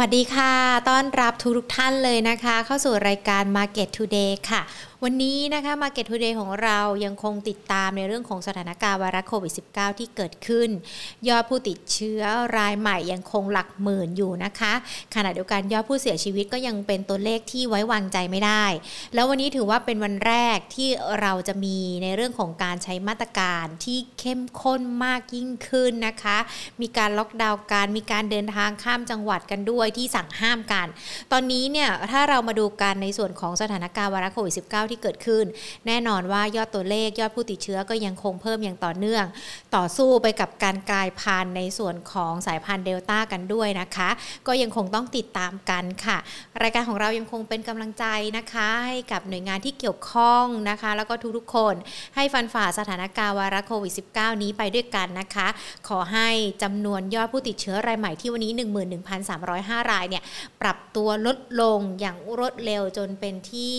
วัสดีค่ะ ต้อนรับทุกทุกท่านเลยนะคะ เข้าสู่รายการ Market Today ค่ะ วันนี้นะคะ Market Today ของเรายังคงติดตามในเรื่องของสถานการณ์ไวรัสโควิด -19 ที่เกิดขึ้น ยอดผู้ติดเชื้อรายใหม่ยังคงหลักหมื่นอยู่นะคะ ขณะเดียวกันยอดผู้เสียชีวิตก็ยังเป็นตัวเลขที่ไว้วางใจไม่ได้ แล้ววันนี้ถือว่าเป็นวันแรกที่เราจะมีในเรื่องของการใช้มาตรการที่เข้มข้นมากยิ่งขึ้นนะคะ มีการล็อกดาวน์การมีการเดินทางข้ามจังหวัดกันด้วยที่สั่งห้ามกัน ตอนนี้เนี่ยถ้าเรามาดูกันในส่วนของสถานการณ์ไวรัสโควิด -19 ที่เกิดขึ้น แน่นอนว่ายอดตัวเลขยอดผู้ติดเชื้อก็ยังคงเพิ่มอย่างต่อเนื่อง ต่อสู้ไปกับการกลายพันธุ์ในส่วนของสายพันธุ์เดลต้ากันด้วยนะคะ ก็ยังคงต้องติดตามกันค่ะ รายการของเรายังคงเป็นกำลังใจนะคะ ให้กับหน่วยงานที่เกี่ยวข้องนะคะ แล้วก็ทุกๆคนให้ฟันฝ่าสถานการณ์ไวรัสโควิด -19 นี้ไปด้วยกันนะคะ ขอให้จำนวนยอดผู้ติดเชื้อรายใหม่ที่วันนี้ 11,305รายเนี่ยปรับตัวลดลงอย่างรวดเร็วจนเป็นที่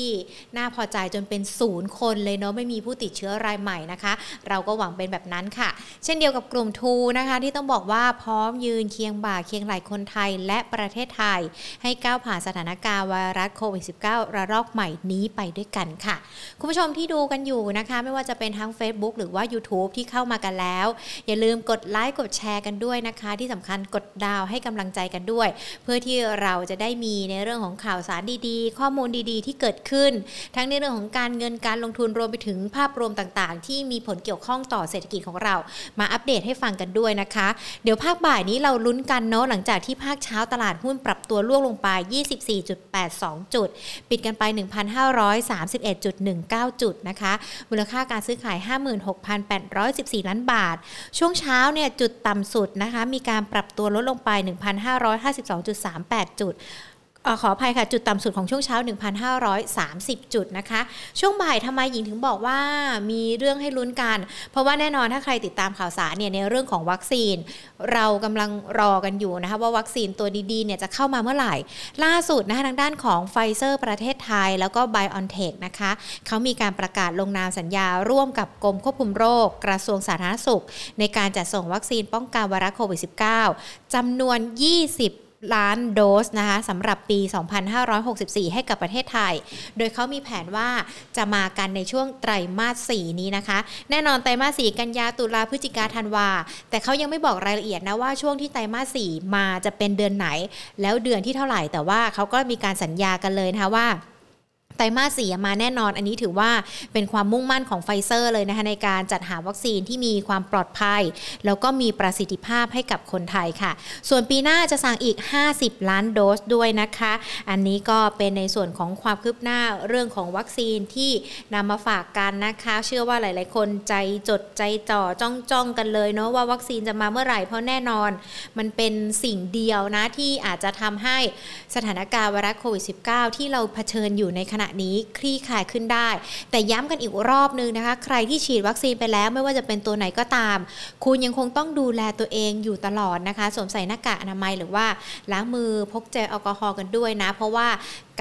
น่าพอใจจนเป็นศูนย์คนเลยเนาะไม่มีผู้ติดเชื้อรายใหม่นะคะ เราก็หวังเป็นแบบนั้นค่ะ เช่นเดียวกับกลุ่มทูนะคะที่ต้องบอกว่าพร้อมยืนเคียงบ่าเคียงไหลคนไทยและประเทศไทย ให้ก้าวผ่านสถานการณ์ไวรัสโควิด -19 ระลอกใหม่นี้ไปด้วยกันค่ะ คุณผู้ชมที่ดูกันอยู่นะคะ ไม่ว่าจะเป็นทั้ง Facebook หรือว่า YouTube ที่เข้ามากันแล้ว อย่าลืมกดไลค์กดแชร์กันด้วยนะคะ ที่สำคัญกดดาวให้กำลังใจกันด้วยพื่อที่เราจะได้มีในเรื่องของข่าวสารดีๆ ข้อมูลดีๆ ที่เกิดขึ้น ทั้งในเรื่องของการเงินการลงทุนรวมไปถึงภาพรวมต่างๆ ที่มีผลเกี่ยวข้องต่อเศรษฐกิจของเรา มาอัปเดตให้ฟังกันด้วยนะคะ เดี๋ยวภาคบ่ายนี้เราลุ้นกันเนาะหลังจากที่ภาคเช้าตลาดหุ้นปรับตัวล่วงลงไป 24.82 จุด ปิดกันไป 1,531.19 จุดนะคะ มูลค่าการซื้อขาย 56,814 ล้านบาท ช่วงเช้าเนี่ยจุดต่ำสุดนะคะ มีการปรับตัวลดลงไป 1,552. 1,538 จุดขออภัยค่ะ จุดต่ำสุดของช่วงเช้า 1,530 จุดนะคะ ช่วงบ่ายทำไมหญิงถึงบอกว่ามีเรื่องให้ลุ้นกัน เพราะว่าแน่นอนถ้าใครติดตามข่าวสารเนี่ยในเรื่องของวัคซีน เรากำลังรอกันอยู่นะคะว่าวัคซีนตัวดีๆเนี่ยจะเข้ามาเมื่อไหร่ ล่าสุดนะคะทางด้านของไฟเซอร์ประเทศไทย แล้วก็ b i o n t e c h นะคะเขามีการประกาศลงนามสัญญาร่วมกับกรมควบคุมโรค กระทรวงสาธารณสุข ในการจัดส่งวัคซีนป้องกันไวรัสโควิด -19 จำนวน 20 ล้านโดสนะคะสำหรับปี 2564 ให้กับประเทศไทย โดยเขามีแผนว่าจะมากันในช่วงไตรมาส 4 นี้นะคะ แน่นอนไตรมาส 4 กันยาตุลาพฤศจิกาธันวา แต่เขายังไม่บอกรายละเอียดนะว่าช่วงที่ไตรมาส 4 มาจะเป็นเดือนไหน แล้วเดือนที่เท่าไหร่แต่ว่าเขาก็มีการสัญญากันเลยนะคะว่า ไตรมาสสี่มาแน่นอน อันนี้ถือว่าเป็นความมุ่งมั่นของไฟเซอร์เลยนะคะในการจัดหาวัคซีนที่มีความปลอดภัย แล้วก็มีประสิทธิภาพให้กับคนไทยค่ะ ส่วนปีหน้าจะสั่งอีก 50 ล้านโดสด้วยนะคะ อันนี้ก็เป็นในส่วนของความคืบหน้าเรื่องของวัคซีนที่นำมาฝากกันนะคะ เชื่อว่าหลาย ๆ คนใจจดใจจ่อจ้องจ้องกันเลยเนาะว่าวัคซีนจะมาเมื่อไหร่เพราะแน่นอน มันเป็นสิ่งเดียวนะที่อาจจะทำให้สถานการณ์ไวรัสโควิด -19 ที่เราเผชิญอยู่ในขณะนี้คลี่คลายขึ้นได้ แต่ย้ำกันอีกรอบนึงนะคะ ใครที่ฉีดวัคซีนไปแล้วไม่ว่าจะเป็นตัวไหนก็ตาม คุณยังคงต้องดูแลตัวเองอยู่ตลอดนะคะสวมใส่หน้ากากอนามัยหรือว่าล้างมือพกเจลแอลกอฮอล์กันด้วยนะ เพราะว่า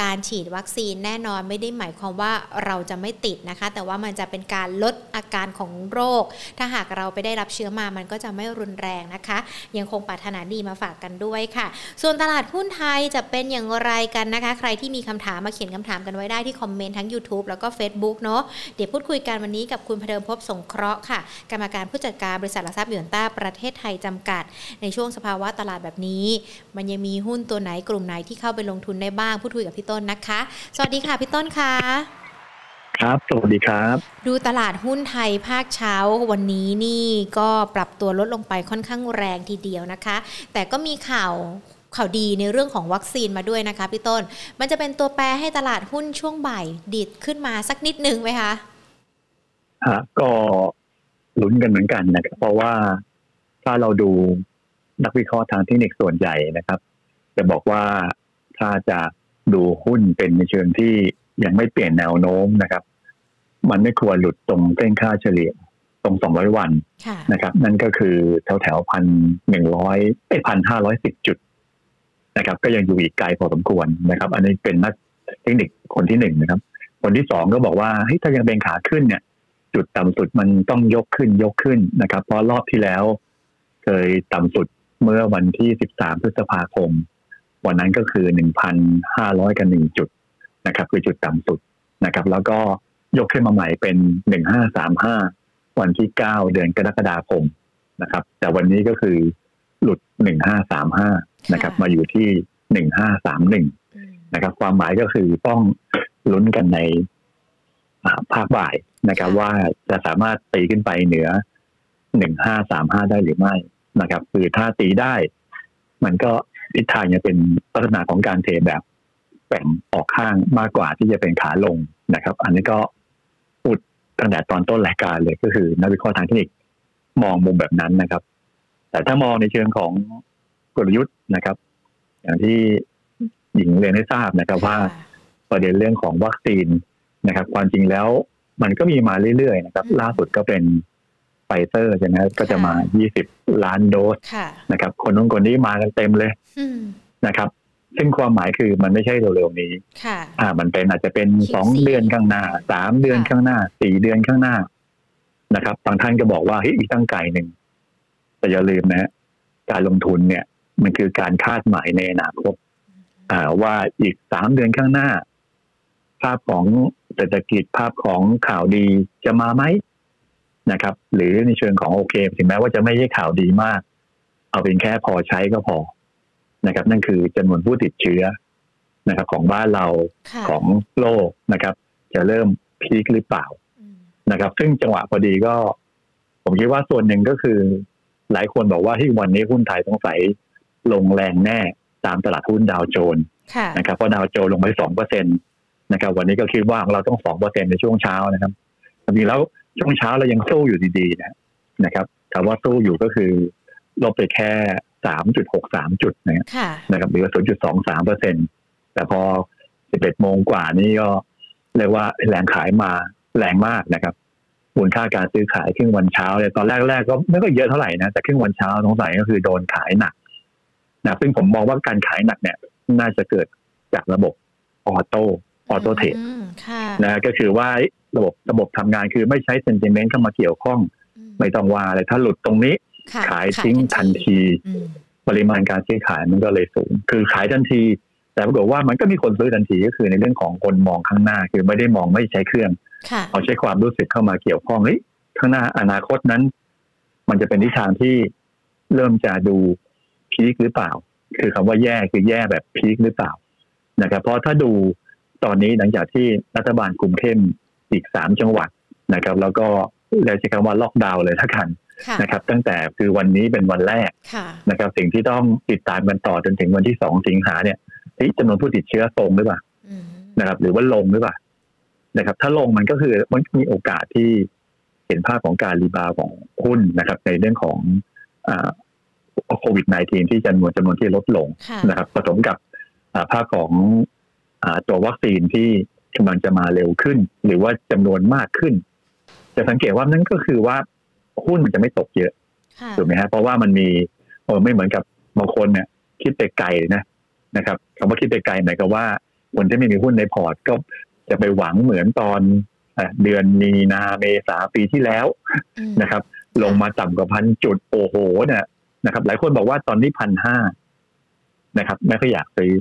การฉีดวัคซีนแน่นอนไม่ได้หมายความว่าเราจะไม่ติดนะคะ แต่ว่ามันจะเป็นการลดอาการของโรค ถ้าหากเราไปได้รับเชื้อมามันก็จะไม่รุนแรงนะคะ ยังคงปรารถนาดีมาฝากกันด้วยค่ะ ส่วนตลาดหุ้นไทยจะเป็นอย่างไรกันนะคะ ใครที่มีคำถามมาเขียนคำถามกันไว้ได้ที่คอมเมนต์ทั้ง YouTube แล้วก็ Facebook เนาะเดี๋ยวพูดคุยกันวันนี้กับคุณพเดิมพบสงเคราะห์ค่ะ กรรมการผู้จัดการบริษัทหลักทรัพย์ยวนต้าประเทศไทยจำกัด ในช่วงสภาวะตลาดแบบนี้ มันยังมีหุ้นตัวไหนกลุ่มไหนที่เข้าไปลงทุนได้บ้างพูดคุยกับพี่ต้นนะคะ สวัสดีค่ะพี่ต้นค่ะครับ สวัสดีครับ ดูตลาดหุ้นไทยภาคเช้าวันนี้นี่ก็ปรับตัวลดลงไปค่อนข้างแรงทีเดียวนะคะ แต่ก็มีข่าวข่าวดีในเรื่องของวัคซีนมาด้วยนะคะพี่ต้น มันจะเป็นตัวแปรให้ตลาดหุ้นช่วงบ่ายดีดขึ้นมาสักนิดนึงไหมคะฮะก็ลุ้นกันเหมือนกันนะครับเพราะว่าถ้าเราดูนักวิเคราะห์ทางเทคนิคส่วนใหญ่นะครับ จะบอกว่าถ้าจะ ดูหุ้นเป็นในเชิงที่ยังไม่เปลี่ยนแนวโน้มนะครับ มันไม่ควรหลุดตรงเส้นค่าเฉลี่ยตรงสองร้อยวันค่ะนะครับ นั่นก็คือแถวแถวพันหนึ่งร้อยไอ้พันห้าร้อยสิบจุดนะครับ ก็ยังอยู่อีกไกลพอสมควรนะครับ อันนี้เป็นนักเทคนิคคนที่หนึ่งนะครับ คนที่สองก็บอกว่าเฮ้ยถ้ายังเป็นขาขึ้นเนี่ย จุดต่ำสุดมันต้องยกขึ้นยกขึ้นนะครับ เพราะรอบที่แล้ว เคยต่ำสุดเมื่อวันที่13พฤษภาคม วันนั้นก็คือหนึ่งพันห้าร้อยกับหนึ่งจุดนะครับคือจุดต่ำสุดนะครับ แล้วก็ยกขึ้นมาใหม่เป็นหนึ่งห้าสามห้าวันที่เก้าเดือนกรกฎาคมนะครับ แต่วันนี้ก็คือหลุดหนึ่งห้าสามห้านะครับ มาอยู่ที่หนึ่งห้าสามหนึ่งอืมนะครับ ความหมายก็คือต้องลุ้นกันในอ่าภาคบ่ายนะครับ ว่าจะสามารถตีขึ้นไปเหนือหนึ่งห้าสามห้าได้หรือไม่นะครับ คือถ้าตีได้ มันก็ ทิศทางจะเป็นลักษณะของการเทแบบแบ่งออกข้างมากกว่าที่จะเป็นขาลงนะครับ อันนี้ก็พูดตั้งแต่ตอนต้นรายการเลยก็คือ นักวิเคราะห์ทางเทคนิคมองมุมแบบนั้นนะครับ แต่ถ้ามองในเชิงของกลยุทธ์นะครับ อย่างที่หญิงเรียนให้ทราบนะครับว่าประเด็นเรื่องของวัคซีนนะครับ ความจริงแล้วมันก็มีมาเรื่อยๆนะครับ ล่าสุดก็เป็น ไฟเซอร์ใช่ไหมครับก็จะมา 20 ล้านโดสค่ะนะครับ คนนู้นคนนี้มากันเต็มเลยอืมนะครับ ซึ่งความหมายคือมันไม่ใช่เร็วๆนี้ค่ะอ่า มันเป็นอาจจะเป็นอีกสองสี่เดือนข้างหน้าสามเดือนค่ะข้างหน้าสี่เดือนข้างหน้านะครับบางท่านก็บอกว่าเฮ้ยอีกตั้งไกลหนึ่งแต่อย่าลืมนะฮะการลงทุนเนี่ย มันคือการคาดหมายในอนาคตอ่าว่าอีกสามเดือนข้างหน้า ภาพของเศรษฐกิจภาพของข่าวดีจะมาไหม นะครับ หรือในเชิงของโอเค ถึงแม้ว่าจะไม่ใช่ข่าวดีมาก เอาเป็นแค่พอใช้ก็พอนะครับ นั่นคือจำนวนผู้ติดเชื้อนะครับ ของบ้านเราค่ะของโลกนะครับ จะเริ่มพีคหรือเปล่าอืมนะครับ ซึ่งจังหวะพอดีก็ ผมคิดว่าส่วนหนึ่งก็คือ หลายคนบอกว่าที่วันนี้หุ้นไทยต้องใส่ลงแรงแน่ตามตลาดหุ้นดาวโจนส์ค่ะนะครับเพราะดาวโจนส์ลงไปสองเปอร์เซ็นตนะครับ วันนี้ก็คิดว่าของเราต้องสองเปอร์เซ็นในช่วงเช้านะครับจริงๆแล้ว ช่วงเช้าเรายังสู้อยู่ดีๆนะนะครับแต่ว่าสู้อยู่ก็คือลบไปแค่สามจุดหกสามจุดนะค่ะนะครับหรือศูนย์จุดสองสามเปอร์เซ็นแต่พอสิบเอ็ดโมงกว่านี่ก็เรียกว่าแรงขายมาแรงมากนะครับมูลค่าการซื้อขายครึ่งวันเช้าเนี่ยตอนแรกๆก็ไม่ก็เยอะเท่าไหร่นะแต่ครึ่งวันเช้าสงสัยก็คือโดนขายหนักนะซึ่งผมมองว่าการขายหนักเนี่ย น่าจะเกิดจากระบบออโต้ออโต้เทรดอืมค่ะ นะก็คือว่าระบบระบบทำงานคือไม่ใช้เซนติเมนต์เข้ามาเกี่ยวข้องอืมไม่ต้องว่าเลยถ้าหลุดตรงนี้ค่ะขายทิ้งทันทีอืมปริมาณการซื้อขายมันก็เลยสูง คือขายทันที แต่ปรากฏว่ามันก็มีคนซื้อทันทีก็คือในเรื่องของคนมองข้างหน้า คือไม่ได้มองไม่ใช้เครื่องค่ะเอาใช้ความรู้สึกเข้ามาเกี่ยวข้องเฮ้ยข้างหน้าอนาคตนั้น มันจะเป็นทิศทางที่เริ่มจะดูพีคหรือเปล่า คือคำว่าแย่คือแย่แบบพีคหรือเปล่านะครับเพราะถ้าดู ตอนนี้หลังจากที่รัฐบาลคุมเข้มอีกสามจังหวัดนะครับ แล้วก็เรียกใช้คำว่าล็อกดาวน์เลยถ้ากันค่ะนะครับ ตั้งแต่คือวันนี้เป็นวันแรกค่ะนะครับ สิ่งที่ต้องติดตามกันต่อจนถึงวันที่สองสิงหาเนี่ยเฮ้ยจำนวนผู้ติดเชื้อตรงหรือเปล่าอืมนะครับ หรือว่าลงหรือเปล่านะครับ ถ้าลงมันก็คือมันมีโอกาสที่เห็นภาพของการ rebound ของหุ้นนะครับ ในเรื่องของโควิด -19 ที่จำนวนจำนวนที่ลดลงค่ะนะครับผสมกับอ่าภาพของอา ตัววัคซีนที่กำลังจะมาเร็วขึ้น หรือว่าจำนวนมากขึ้น จะสังเกตว่านั่นก็คือว่าหุ้นมันจะไม่ตกเยอะค่ะถูกไหมฮะเพราะว่ามันมีเออไม่เหมือนกับบางคนเนี่ยคิดไปไกลนะนะครับคำว่าคิดไปไกลหมายความว่าคนที่ไม่มีหุ้นในพอร์ตก็จะไปหวังเหมือนตอนอะเดือนมีนาเมษาปีที่แล้วอืมนะครับ ลงมาต่ำกว่าพันจุดโอ้โหเนี่ยนะครับ หลายคนบอกว่าตอนนี้พันห้านะครับ ไม่ค่อยอยากซื้อ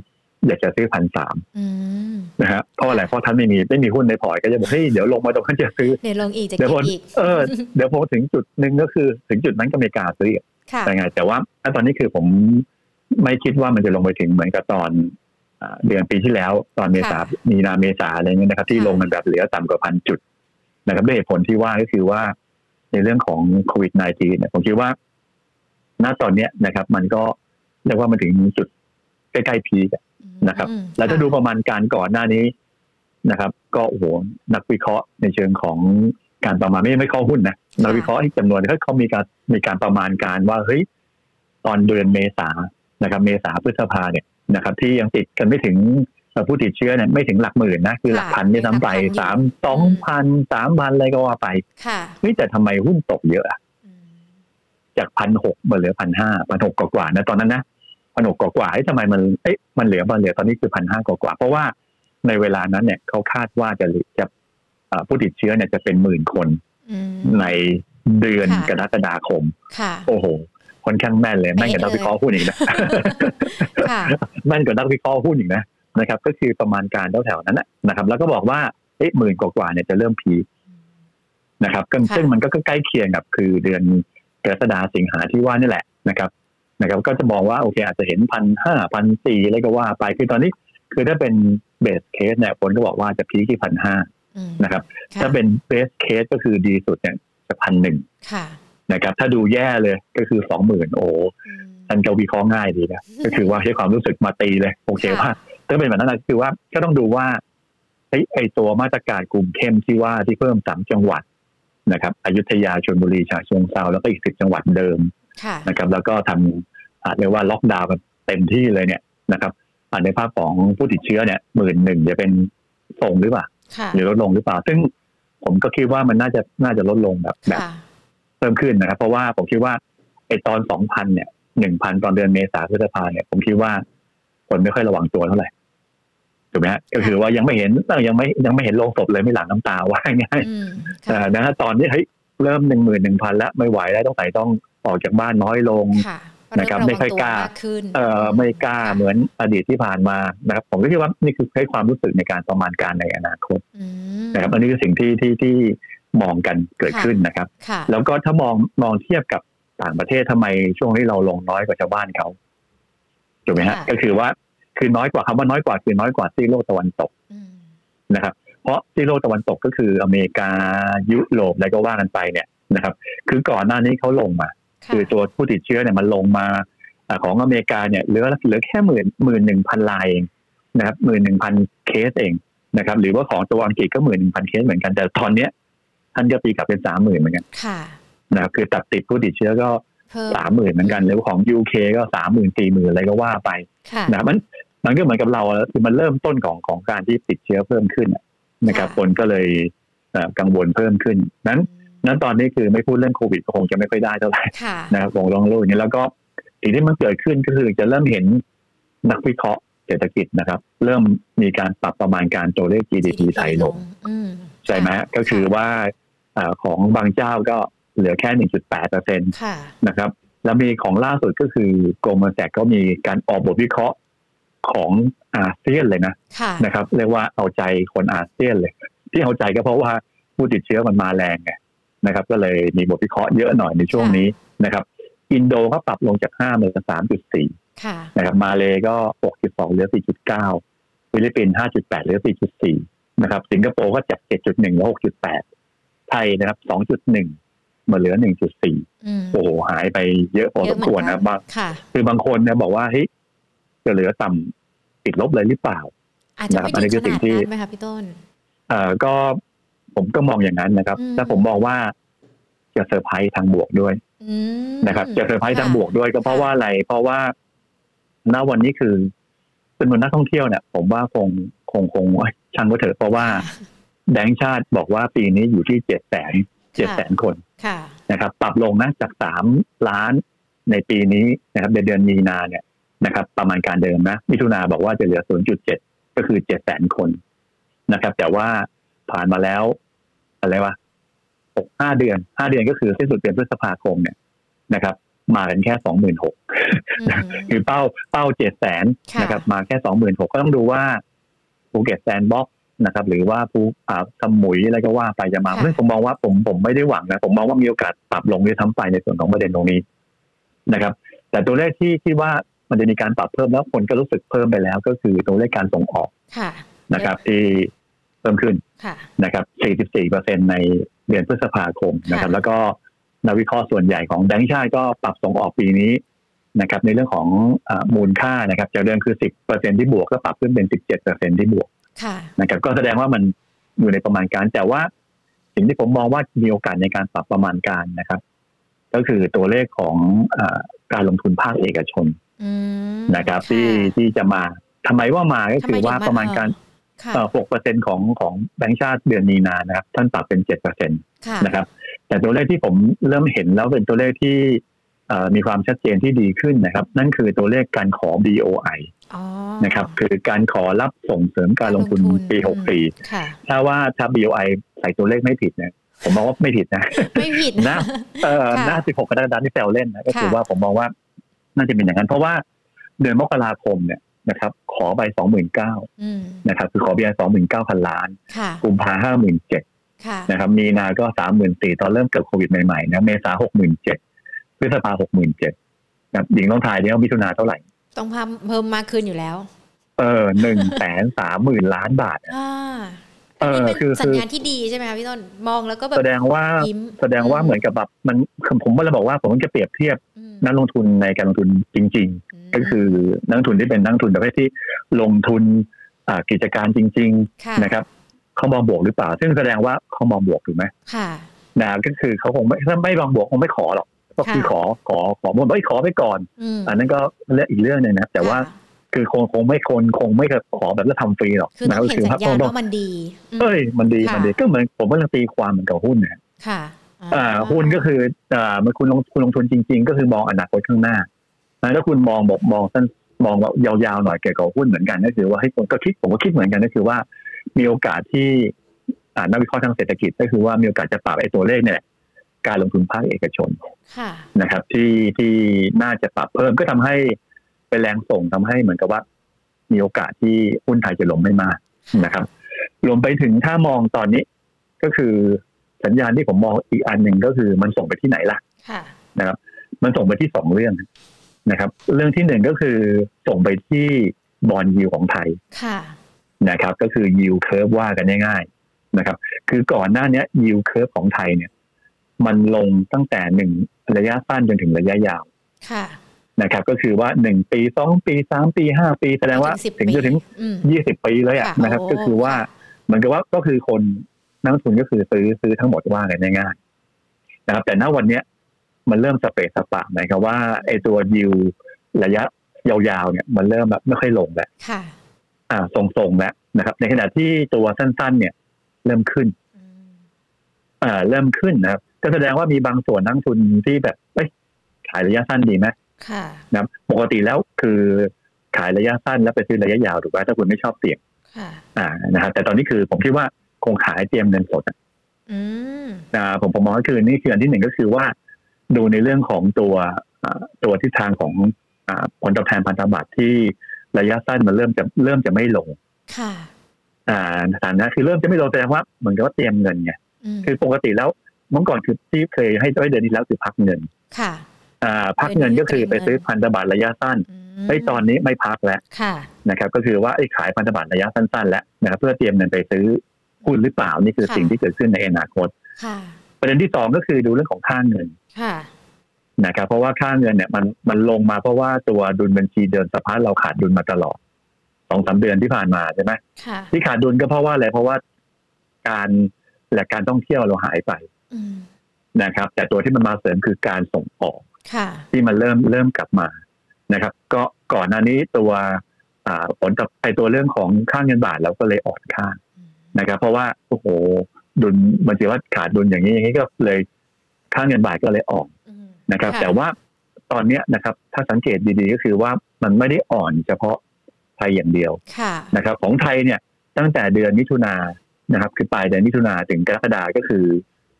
อยากจะซื้อพันสามอืมนะฮะเพราะอะไรเพราะท่านไม่มีไม่มีหุ้นในพอร์ตก็จะบอกเฮ้ยเดี๋ยวลงมาตรงนั้นจะซื้อเดี๋ยวลงอีกจะเดี๋ยวเก็พอบอีกเออเดี๋ยวพอถึงจุดหนึ่งก็คือถึงจุดนั้นก็ไม่กล้าซื้อค่ะแต่ไง แต่ว่าณตอนนี้คือผมไม่คิดว่ามันจะลงไปถึงเหมือนกับตอนอ่าเดือนปีที่แล้วตอนเมษาค่ะมีนาเมษาอะไรเงี้ยนะครับ ที่ค่ะลงกันแบบเหลือต่ำกว่าพันจุดนะครับด้วยเหตุผลที่ว่าก็คือว่าในเรื่องของโควิด -19 เนี่ยผมคิดว่า ณตอนเนี้ยนะครับ มันก็เรียกว่ามันถึงจุดใกล้ๆพีกอะ นะครับอืมแล้วถ้าดูประมาณการก่อนหน้านี้นะครับ ก็โอ้โหนักวิเคราะห์ในเชิงของการประมาณไม่ไม่เข้าหุ้นนะนักวิเคราะห์จำนวนเขาเขามีการมีการประมาณการว่าเฮ้ยตอนเดือนเมษานะครับ เมษาพฤษภาเนี่ยนะครับ ที่ยังติดกันไม่ถึงเอ่อผู้ติดเชื้อเนี่ยไม่ถึงหลักหมื่นนะคือหลักพันนี่ซ้ำไปสามสองพันสามพันอะไรก็ว่าไปค่ะเฮ้ยแต่ทำไมหุ้นตกเยอะอะอืมจากพันหกมาเหลือพันห้าพันหกกว่าๆนะตอนนั้นนะ พันหกกว่าๆเอ้ยทำไมมันเอ๊ะมันเหลือมันเหลือตอนนี้คือพันห้ากว่าๆเพราะว่าในเวลานั้นเนี่ยเขาคาดว่าจะจะเอ่อผู้ติดเชื้อเนี่ยจะเป็นหมื่นคนอืมในเดือนค่ะกรกฎาคมค่ะโอ้โหพค่อนข้างแม่นเลยแม่นกับนักวิเคราะห์หุ้นอีกนะค่ะแม่นกับนักวิเคราะห์หุ้นอีกนะนะครับ ก็คือประมาณการแถวๆนั้นนะนะครับ แล้วก็บอกว่าเอ๊ะหมื่นกว่าๆเนี่ยจะเริ่ม peak นะครับก็ค่ะซึ่งมันก็ใกล้เคียงกับคือเดือนกรกฎาสิงหาที่ว่านี่แหละนะครับ นะครับ ก็จะมองว่าโอเคอาจจะเห็นพันห้าพันสี่อะไรก็ว่าไปคือตอนนี้คือถ้าเป็น base case เนี่ยผลก็บอกว่าจะ peak ที่พันห้าอืมนะครับค่ะถ้าเป็น base case ก็คือดีสุดเนี่ยจะพันหนึ่งค่ะนะครับ ถ้าดูแย่เลยก็คือสองหมื่นโอ้อืมท่านก็วิเคราะห์ง่ายดีนะก็คือว่าใช้ความรู้สึกมาตีเลยโอเคค่ะว่าถ้าเป็นแบบนั้นนะคือว่าก็ต้องดูว่าไอ้ไอ้ตัวมาตรการกลุ่มเข้มที่ว่าที่เพิ่มสามจังหวัดนะครับอยุธยาชลบุรีฉะเชิงเทราแล้วก็อีกสิบจังหวัดเดิมค่ะ นะครับ แล้วก็ทำอาจเรียกว่าล็อกดาวน์กันเต็มที่เลยเนี่ยนะครับอ่าในภาพของผู้ติดเชื้อเนี่ยหมื่นหนึ่งจะเป็นส่งหรือเปล่าค่ะหรือลดลงหรือเปล่า ซึ่งผมก็คิดว่ามันน่าจะน่าจะลดลงแบบแบบค่ะเพิ่มขึ้นนะครับ เพราะว่าผมคิดว่าไอตอนสองพันเนี่ยหนึ่งพันตอนเดือนเมษาพฤษภาเนี่ยผมคิดว่าคนไม่ค่อยระวังตัวเท่าไหร่ถูกไหมฮะก็คือว่ายังไม่เห็นเออยังไม่ยังไม่เห็นโลงศพเลยไม่หลั่งน้ำตาว่าง่ายอืมๆเอค่ะอนะฮะตอนนี้เฮ้ยเริ่มหนึ่งหมื่นหนึ่งพันแล้วไม่ไหวแล้วต้องใส่ต้อง ออกจากบ้านน้อยลงค่ะนะครับเมไม่ค่อยระวังตัวกล้ามกขึ้นเออไม่กล้าเหมือนอดีตที่ผ่านมานะครับ ผมก็คิดว่านี่คือให้ความรู้สึกในการประมาณการในอนาคตอืมนะครับอันนี้คือสิ่งที่ที่ที่มองกันเกิดค่ะขึ้นนะครับค่ะแล้วก็ถ้ามองมองเทียบกับต่างประเทศทำไมช่วงที่เราลงน้อยกว่าชาวบ้านเขาถูกไหมฮะค่ะก็คือว่าคือน้อยกว่าคำว่าน้อยกว่าคือน้อยกว่าซีโลกตะวันตกอืมนะครับ เพราะซีโลกตะวันตกก็คืออเมริกายุโรปอะไรก็ว่ากันไปเนี่ยนะครับ คือก่อนหน้านี้เขาลงมา ค่ะคือตัวผู้ติดเชื้อเนี่ยมันลงมาอาของอเมริกาเนี่ยเหลือเหลือแค่หมื่นหมื่นหนึ่งพันลายเองนะครับหมื่นหนึ่งพันเคสเองนะครับ หรือว่าของตัวอังกฤษก็หมื่นหนึ่งพันเคสเหมือนกันแต่ตอนเนี้ยท่านก็ตีกลับเป็นสามหมื่นเหมือนกันค่ะนะครับคือตัดติดผู้ติดเชื้อก็เพิ่มสามหมื่นเหมือนกันหรือของยูเคก็สามหมื่นสี่หมื่นอะไรก็ว่าไปค่ะนะมันมันก็เหมือนกับเราอะคือมันเริ่มต้นของของการที่ติดเชื้อเพิ่มขึ้นอะนะครับค่ะคนก็เลยเอ่อกังวลเพิ่มขึ้นนั้น นั้นตอนนี้คือไม่พูดเรื่องโควิดก็คงจะไม่ค่อยได้เท่าไหร่ค่ะนะครับคงลองรู้อย่างนี้แล้วก็สิ่งที่มันเกิดขึ้นก็คือจะเริ่มเห็นนักวิเคราะห์เศรษฐกิจนะครับ เริ่มมีการปรับประมาณการตัวเลข GDP ไทยลงอืมใช่ไหมฮะก็คือว่าอ่าของบางเจ้าก็เหลือแค่ 1.8เปอร์เซ็นตค่ะนะครับ แล้วมีของล่าสุดก็คือกรมแสกก็มีการออกบทวิเคราะห์ของอาเซียนเลยนะค่ะนะครับ เรียกว่าเอาใจคนอาเซียนเลย ที่เอาใจก็เพราะว่าผู้ติดเชื้อมันมาแรงไง นะครับ ก็เลยมีบทวิเคราะห์เยอะหน่อยในช่วงนี้นะครับ อินโดก็ปรับลงจาก5มาเป็น3.4ค่ะนะครับมาเลก็6.2เหลือ4.9ฟิลิปปินส์5.8เหลือ4.4นะครับ สิงคโปร์ก็จาก7.1เหลือ6.8ไทยนะครับ2.1มาเหลือ1.4อืมโอ้โหหายไปเยอะพอสมควรนะบางค่ะคือบางคนเนี่ยบอกว่าเฮ้ยจะเหลือต่ำติดลบเลยหรือเปล่าอาจจะไม่อันนี้ถึงคือขสิ่งนาดที่นั้นไหมคะพี่ต้น เอ่อก็ ผมก็มองอย่างนั้นนะครับอืมแต่ผมมองว่าจะเซอร์ไพรส์ทางบวกด้วยอืมนะครับจะเซอร์ไพรส์ทางบวกด้วยก็เพราะค่ะว่าอะไร เพราะว่าณวันนี้คือจำนวนนักท่องเที่ยวเนี่ย ผมว่าคงคงคงเอ้ยช่างก็เถอะเพราะว่าแบงก์ชาติบอกว่าปีนี้อยู่ที่เจ็ดแสนเจ็ดแสนคนค่ะนะครับ ปรับลงนะจากสามล้านในปีนี้นะครับในเดือนมีนาเนี่ยนะครับ ประมาณการเดิมนะมิถุนาบอกว่าจะเหลือ0.7ก็คือ7แสนคนนะครับ แต่ว่าผ่านมาแล้ว อะไรวะหกห้าเดือนห้าเดือนก็คือสิ้นสุดเดือนพฤษภาคมเนี่ยนะครับ มากันแค่สองหมื่นหกอืมคือเป้าเป้าเจ็ดแสนค่ะนะครับ มาแค่สองหมื่นหกก็ต้องดูว่าภูเก็ต Sandbox นะครับ หรือว่าภูอ่าสมุยอะไรก็ว่าไปจะมาเพราะฉะนั้นผมมองว่าผมผมไม่ได้หวังนะผมมองว่ามีโอกาสปรับลงด้วยทั้งไปในส่วนของประเด็นตรงนี้นะครับ แต่ตัวเลขที่ที่ว่ามันจะมีการปรับเพิ่มแล้วคนก็รู้สึกเพิ่มไปแล้ว ก็คือตัวเลขการส่งออกค่ะนะครับ ที่เพิ่มขึ้นค่ะนะครับ 44เปอร์เซ็นในเดือนพฤษภาคมนะครับค่ะแล้วก็นักวิเคราะห์ส่วนใหญ่ของแบงก์ชาติก็ปรับส่งออกปีนี้นะครับ ในเรื่องของอามูลค่านะครับจากเดิมคือ 10เปอร์เซ็นที่บวกก็ปรับขึ้นเป็น 17เปอร์เซ็นที่บวกค่ะนะครับ ก็แสดงว่ามันอยู่ในประมาณการ แต่ว่าสิ่งที่ผมมองว่ามีโอกาสในการปรับประมาณการนะครับ ก็คือตัวเลขของอาการลงทุนภาคเอกชนอืมนะครับะที่ที่จะมาทำไมว่ามาก็ทำคืไมอถึงว่าประมาณการค่ะ หกเปอร์เซ็นของของแบงก์ชาติเดือนมีนานะครับ ท่านปรับเป็นเจ็ดเปอร์เซ็นตค่ะนะครับ แต่ตัวเลขที่ผมเริ่มเห็นแล้วเป็นตัวเลขที่เอ่อมีความชัดเจนที่ดีขึ้นนะครับ นั่นคือตัวเลขการขอ BOI อ๋อนะครับ คือการขอรับส่งเสริมการลงทุนปีอืมค่ะ64ถ้าว่าถ้า BOI ใส่ตัวเลขไม่ผิดเนี่ยผมมองว่าไม่ผิดนะ ไม่ผิดหน้าเออค่ะหน้า16กรกฎาคมที่แซวเล่นนะก็คือค่ะว่าผมมองว่าน่าจะเป็นอย่างนั้น เพราะว่าเดือนมกราคมเนี่ย นะครับ ขอไป29,000อืมนะครับ คือขอเบียร์29,000ล้านค่ะกุมภา57,000ค่ะนะครับ มีนาก็34,000ตอนเริ่มเกิดโควิดใหม่ๆนะเมษา67,000พฤษภา67,000นะครับหญิงต้องทายเนี่ยว่ามิถุนาเท่าไหร่ ต้องเพิ่มเพิ่มมากขึ้นอยู่แล้ว เออหนึ่งแสนสามหมื่นล้านบาทอ่าเออ นี่เป็นคือสัญคือญาณที่ดีใช่ไหมคะพี่ต้นมองแล้วก็แบบแสดงว่ายิ้มแสดงว่าอืมเหมือนกับแบบมันผมก็เลยบอกว่าผมจะเปรียบเทียบอืมนักลงทุนในการลงทุนจริงมๆก็คือนักลงทุนที่เป็นนักลงทุนประเภทที่ลงทุนอ่ากิจการจริงค่ะๆนะครับเขามองบวกหรือเปล่า ซึ่งแสดงว่าเขามองบวกถูกไหมค่ะนะก็คือเขาคงไม่ถ้าไม่มองบวกคงไม่ขอหรอกก็คือค่ะขอขอขอบอกว่าขอไปก่อนอืมอันนั้นก็เรื่องอีกเรื่องหนึงนะแต่ว่า ค่ะคือคงคงไม่คนคงไม่ขอแบบแล้วทำฟรีหรอกคือต้องเห็นสัญญาณต้องว่ามันดีมเอ้ยมันดีค่ะมันดีก็เหมือนผมก็ยังตีความเหมือนกับหุ้นนะค่ะอ่าหุ้นก็คืออ่าเมื่อคุณลงคุณลงทุนจริง ๆ ก็คือมองอนาคตข้างหน้านะถ้าคุณมองบอกมองสั้นมองแบบยาวๆหน่อยเกี่ยวกับหุ้นเหมือนกันก็คือว่าให้ผมก็คิดผมก็คิดเหมือนกันก็คือว่า มีโอกาสที่อ่านักวิเคราะห์ทางเศรษฐกิจก็คือว่ามีโอกาสจะปรับไอ้ตัวเลขเนี่ยแหละการลงทุนภาคเอกชนค่ะนะครับ ที่ที่น่าจะปรับเพิ่มก็ทำให้ เป็นแรงส่งทำให้เหมือนกับว่า มีโอกาสที่หุ้นไทยจะล้มไม่มากนะครับ รวมไปถึงถ้ามองตอนนี้ ก็คือสัญญาณที่ผมมองอีกอันหนึ่งก็คือมันส่งไปที่ไหนล่ะค่ะนะครับ มันส่งไปที่สองเรื่องนะครับ เรื่องที่หนึ่งก็คือส่งไปที่บอลยูของไทยค่ะนะครับ ก็คือยิวเคิร์ฟว่ากันง่ายๆนะครับ คือก่อนหน้านี้ยิวเคิร์ฟของไทยเนี่ย มันลงตั้งแต่หนึ่งระยะสั้นจนถึงระยะยาวค่ะ นะครับ ก็คือว่าหนึ่งปีสองปีสามปีห้าปี แสดงว่าสิบถึงจะถึงอืมยี่สิบปีเลยอะค่ะนะครับโอ้ก็คือว่าค่ะเหมือนกับว่าก็คือคนนักลงทุนก็คือซื้อซื้อทั้งหมดว่ากันง่ายๆนะครับ แต่ณวันเนี้ยมันเริ่มสเปซสปะหมายความว่าไอ้ตัวยิวระยะยาวๆเนี่ย มันเริ่มแบบไม่ค่อยลงแล้วค่ะ อ่าทรงๆแล้วนะครับ ในขณะที่ตัวสั้น ๆ เนี่ย เริ่มขึ้นอืมอ่าเริ่มขึ้นนะครับก็แสดงว่ามีบางส่วนนักลงทุนที่แบบเอ้ยขายระยะสั้นดีไหมค่ะ นะครับปกติแล้วคือขายระยะสั้นแล้วไปซื้อระยะยาวถูกไหมถ้าคุณไม่ชอบเสี่ยงค่ะอ่านะครับแต่ตอนนี้คือผมคิดว่าคงขายเตรียมเงินสดอะอืมอ่าผมผมมองก็คือนี่คืออันที่หนึ่งก็คือว่า ดูในเรื่องของตัวอ่าตัวทิศทางของอ่าผลตอบแทนพันธบัตรที่ระยะสั้นมันเริ่มจะเริ่มจะไม่ลง ค่ะ อ่าฐานะคือเริ่มจะไม่ลงแสดงว่าเหมือนกับว่าเตรียมเงินไงอืมคือปกติแล้วเมื่อก่อนคือที่เคยให้ไว้เดือนที่แล้วคือพักเงิน ค่ะอ่า พักเงินก็คือไปซื้อพันธบัตรระยะสั้นมไอ้ยตอนนี้ไม่พักแล้วค่ะนะครับ ก็คือว่าไอ้ขายพันธบัตรระยะสั้นๆแล้วนะครับ เพื่อเตรียมเงินไปซื้อหุ้นหรือเปล่านี่คือค่ะสิ่งที่เกิดขึ้นในอนาคตค่ะประเด็นที่สองก็คือดูเรื่องของค่าเงินค่ะนะครับ เพราะว่าค่าเงินเนี่ยมันมันลงมาเพราะว่าตัวดุลบัญชีเดินสะพัดเราขาดดุลมาตลอดสองสามเดือนที่ผ่านมาใช่ไหมค่ะที่ขาดดุลก็เพราะว่าอะไรเพราะว่าการและการท่องเที่ยวเราหายไปอืมนะครับ แต่ตัวที่มันมาเสริมคือการส่งออกค่ะ ที่มันเริ่มเริ่มกลับมานะครับ ก็ก่อนหน้านี้ตัวอ่าผลกับไอตัวเรื่องของค่าเงินบาทเราก็เลยอ่อนค่าอืมนะครับ เพราะว่าโอ้โหดุลมันถือว่าขาดดุลอย่างนี้อย่างนี้ก็เลยค่าเงินบาทก็เลยอ่อนอืมนะครับค่ะแต่ว่าตอนเนี้ยนะครับ ถ้าสังเกตดีๆก็คือว่ามันไม่ได้อ่อนเฉพาะไทยอย่างเดียวค่ะนะครับ ของไทยเนี่ยตั้งแต่เดือนมิถุนายนนะครับ คือปลายเดือนมิถุนาถึงกรกฎาก็คือ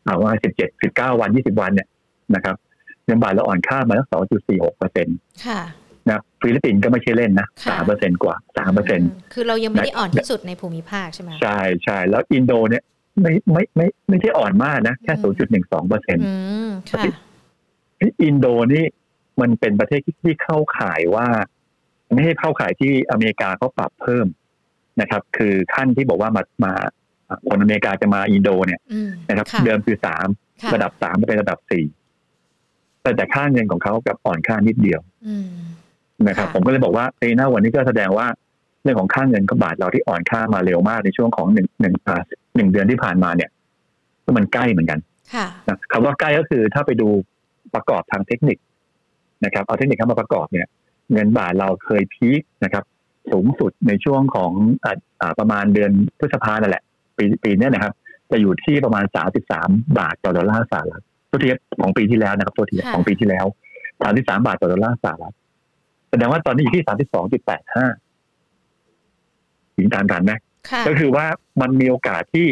เอาว่าสิบเจ็ดสิบเก้าวันยี่สิบวันเนี่ยนะครับ เงินบาทเราอ่อนค่ามาตั้งสองจุดสี่หกเปอร์เซ็นต์ค่ะนะฟิลิปปินส์ก็ไม่ใช่เล่นนะค่ะสามเปอร์เซ็นกว่าสามเปอร์เซ็นต์คือเรายังไม่ได้อ่อนที่สุดในภูมิภาคใช่ไหมใช่ใช่แล้วอินโดเนี่ยไม่ไม่ไม่ไม่ใช่อ่อนมากนะ แค่อืศูนมย์จุดหนึ่งสองเปอร์เซ็นต์อืมค่ะอินโดนี่มันเป็นประเทศที่เข้าข่ายว่า ไม่ให้เข้าข่ายที่อเมริกาเขาปรับเพิ่มนะครับ คือขั้นที่บอกว่ามามาคนอเมริกาจะมาอินโดเนี่ยอืมนะครับค่ะเดิมคือสามค่ะระดับสามเป็นระดับสี่ แต่แต่ค่าเงินของเขากับอ่อนค่านิดเดียวอืมนะครับค่ะผมก็เลยบอกว่าเอ้ยหน้าวันนี้ก็แสดงว่าเรื่องของค่าเงินกับบาทเราที่อ่อนค่ามาเร็วมากในช่วงของหนึ่งหนึ่งอ่าหนึ่งเดือนที่ผ่านมาเนี่ยก็มันใกล้เหมือนกันค่ะนะคำว่าใกล้ก็คือถ้าไปดูประกอบทางเทคนิคนะครับ เอาเทคนิคเข้ามาประกอบเนี่ย เงินบาทเราเคยพีคนะครับ สูงสุดในช่วงของอ่าอ่าประมาณเดือนพฤษภานั่นแหละ ปีปีเนี้ยนะครับ จะอยู่ที่ประมาณ33บาทต่อดอลลาร์สหรัฐ ตัวทีของปีที่แล้วนะครับตัวทีค่ะของปีที่แล้ว33บาทต่อดอลลาร์สหรัฐแสดงว่าตอนนี้อยู่ที่32.85ถึงตามกันไหมค่ะก็คือว่ามันมีโอกาสที่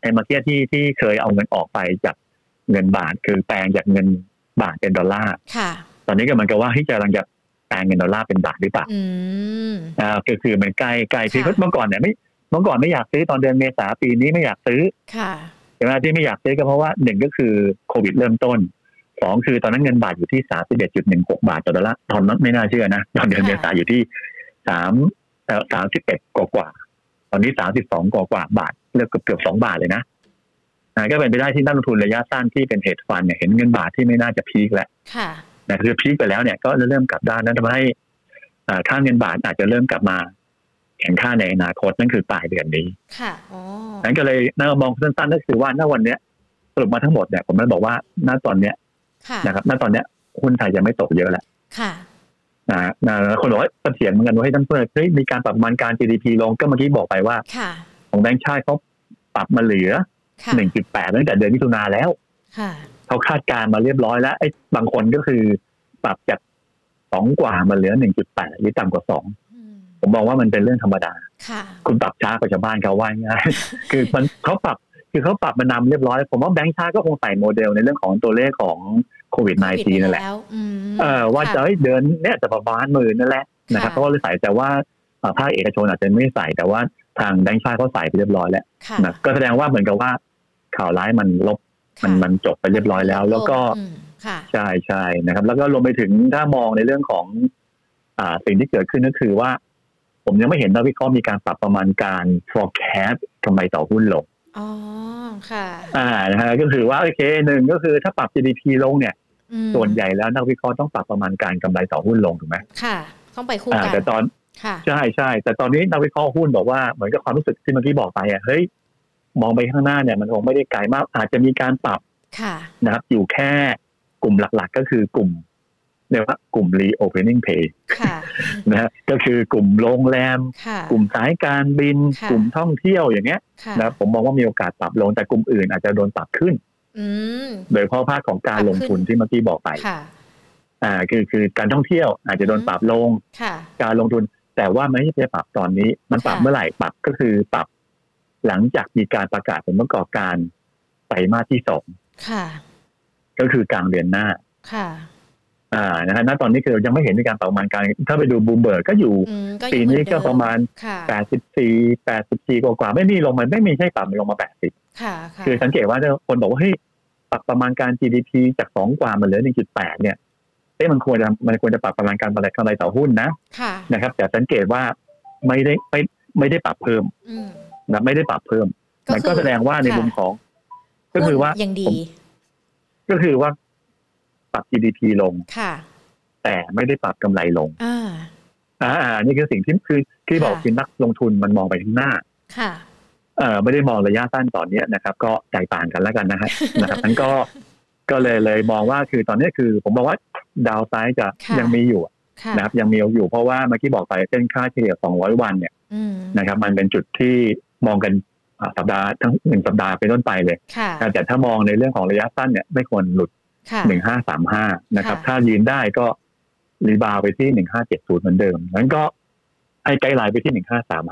ไอ้เมื่อกี้ที่ที่เคยเอาเงินออกไปจากเงินบาท คือแปลงจากเงินบาทเป็นดอลลาร์ค่ะตอนนี้ก็เหมันกับว่าที่จะกำลังจะแปลงเงินดอลลาร์เป็นบาทหรือเปล่าอืมอ่าก็คือมันใกล้ใกล้ที่ค่ะเมื่อก่อนเนี่ยไม่เมื่อก่อนไม่อยากซื้อตอนเดือนเมษาปีนี้ไม่อยากซื้อค่ะใช่ไหมที่ไม่อยากซื้อก็เพราะว่าหนึ่งก็คือโควิดเริ่มต้นสองคือตอนนั้นเงินบาทอยู่ที่สามสิบเอ็ดจุดหนึ่งหกบาทต่อดอลลาร์ตอนนั้นไม่น่าเชื่อนะตอนเดือนค่ะเมษาอยู่ที่สามเอ่อสามสิบเอ็ดกว่าๆตอนนี้สามสิบสองกว่าๆบาทเลือกเกือบเกือบสองบาทเลยนะอ่าก็เป็นไปได้ที่นักลงทุนระยะสั้นที่เป็นเฮดฟันเนี่ยเห็นเงินบาทที่ไม่น่าจะพีคแล้วค่ะนะคือพีคไปแล้วเนี่ยก็เริ่มกลับด้านนั้นทำให้อ่าค่าเงินบาทอาจจะเริ่มกลับมา แข็งค่าในอนาคตนั่นคือปลายเดือนนี้ ค่ะอ๋อนั้นก็เลยน่ามองสั้นๆก็คือว่าณวันเนี้ยสรุปมาทั้งหมดเนี่ยผมเลยบอกว่าณตอนเนี้ยค่ะนะครับณตอนเนี้ยหุ้นไทยยังไม่ตกเยอะแหละค่ะนะนะคนบอกว่าเสถียรเหมือนกันว่าให้ท่านเพื่อนเฮ้ยมีการปรับประมาณการ GDP ลงก็เมื่อกี้บอกไปว่าค่ะของแบงก์ชาติเขาปรับมาเหลือค่ะ1.8ตั้งแต่เดือนมิถุนาแล้วค่ะเขาคาดการณ์มาเรียบร้อยแล้วไอ้บางคนก็คือ ปรับจากสองกว่ามาเหลือ1.8หรือต่ำกว่าสองอืม ผมมองว่ามันเป็นเรื่องธรรมดาค่ะคุณปรับช้ากว่าชาวบ้านเขาว่าง่ายคือมันเขาปรับคือเขาปรับมานำเรียบร้อย ผมว่าแบงก์ชาติก็คงใส่โมเดลในเรื่องของตัวเลขของโควิด -19 นั่นแหละวอืมเออว่าจะค่เอ้ยเดือนเนี้ยจะประมาณหมื่นนั่นแหละนะครับค่ะเพราะว่าเลยใส่แต่ว่าเอ่อภาคเอกชนอาจจะไม่ใส่แต่ว่าทางแบงก์ชาติเขาใส่ไปเรียบร้อยแล้วค่ะนะก็แสดงว่าเหมือนกับว่าข่าวร้ายมันลบมันค่ะมันจบไปเรียบร้อยแล้ว แล้วก็อืมค่ะใช่ใช่นะครับ แล้วก็รวมไปถึงถ้ามองในเรื่องของ อ่าสิ่งที่เกิดขึ้นก็คือว่า ผมยังไม่เห็นนักวิเคราะห์มีการปรับประมาณการ forecast กำไรต่อหุ้นลงอ๋อค่ะ อ่านะฮะก็คือว่าโอเคหนึ่งก็คือถ้าปรับ GDP ลงเนี่ยอืมส่วนใหญ่แล้วนักวิเคราะห์ต้องปรับประมาณการกำไรต่อหุ้นลงถูกไหมค่ะ ต้องไปคู่อ่ากันแต่ตอนค่ะ ใช่ใช่แต่ตอนนี้นักวิเคราะห์หุ้นบอกว่าเหมือนกับความรู้สึกที่เมื่อกี้บอกไปอะเฮ้ยมองไปข้างหน้าเนี่ยมันคงไม่ได้ไกลมากอาจจะมีการปรับค่ะ นะครับอยู่แค่กลุ่มหลัก ๆ ก็คือกลุ่ม เรียกว่ากลุ่ม reopening pay ค่ะนะฮะก็คือกลุ่มโรงแรมค่ะกลุ่มสายการบินค่ะกลุ่มท่องเที่ยวอย่างเงี้ยค่ะนะครับผมมองว่ามีโอกาสปรับลงแต่กลุ่มอื่นอาจจะโดนปรับขึ้นอืมโดยเฉพาะภาคของการปรับลงทุนที่เมื่อกี้บอกไปค่ะอ่าคือคือการท่องเที่ยวอาจจะโดนปรับลงค่ะการลงทุน แต่ว่าไม่ใช่ไปปรับตอนนี้ มันปรับค่ะเมื่อไหร่ปรับก็คือปรับ หลังจากมีการประกาศผลประกอบการไตรมาสที่สองค่ะก็คือกลางเดือนหน้าค่ะ อ่านะฮะณตอนนี้คือยังไม่เห็นมีการปรับประมาณการ ถ้าไปดูบูมเบิร์กก็อยู่อืมปีนี้ก็ยังเหมือนเดิมก็ประมาณค่ะ84 84กว่ากว่าๆไม่มีลงมาไม่มีใช่ปรับมันลงมา 80ค่ะค่ะคือสังเกตว่าถ้าคนบอกว่าเฮ้ยปรับประมาณการ GDP จากสองกว่ามันเหลือ 1.8 เนี่ยเอ๊ะมันควรจะมันควรจะปรับประมาณการกำไรกำไรต่อหุ้นนะค่ะนะครับ แต่สังเกตว่าไม่ได้ไม่ไม่ได้ปรับเพิ่มอืมนะไม่ได้ปรับเพิ่ม มันก็แสดงว่าในมุมของ ก็คือว่าหุ้นยังดีผมก็คือว่า ปรับ GDP ลงค่ะแต่ไม่ได้ปรับกำไรลงอ่าอ่าอ่านี่คือสิ่งที่คือที่บอกค่ะคือนักลงทุนมันมองไปข้างหน้าค่ะเอ่อไม่ได้มองระยะสั้นตอนเนี้ยนะครับ ก็แตกต่างกันแล้วกันนะฮะนะครับนั้นก็ก็เลยเลยมองว่าคือตอนนี้คือ ผมบอกว่าดาวไซด์จะค่ะยังมีอยู่ค่ะนะครับยังมีอยู่เพราะว่าเมื่อกี้บอกไปเส้นค่าเฉลี่ย 200 วันเนี่ยอืมนะครับ มันเป็นจุดที่มองกันอ่าสัปดาห์ทั้งหนึ่งสัปดาห์เป็นต้นไปเลยค่ะแต่ถ้ามองในเรื่องของระยะสั้นเนี่ยไม่ควรหลุด ค่ะ1535นะครับค่ะถ้ายืนได้ก็รีบาวไปที่1570เหมือนเดิมนั้นก็ให้ไกด์ไลน์ไปที่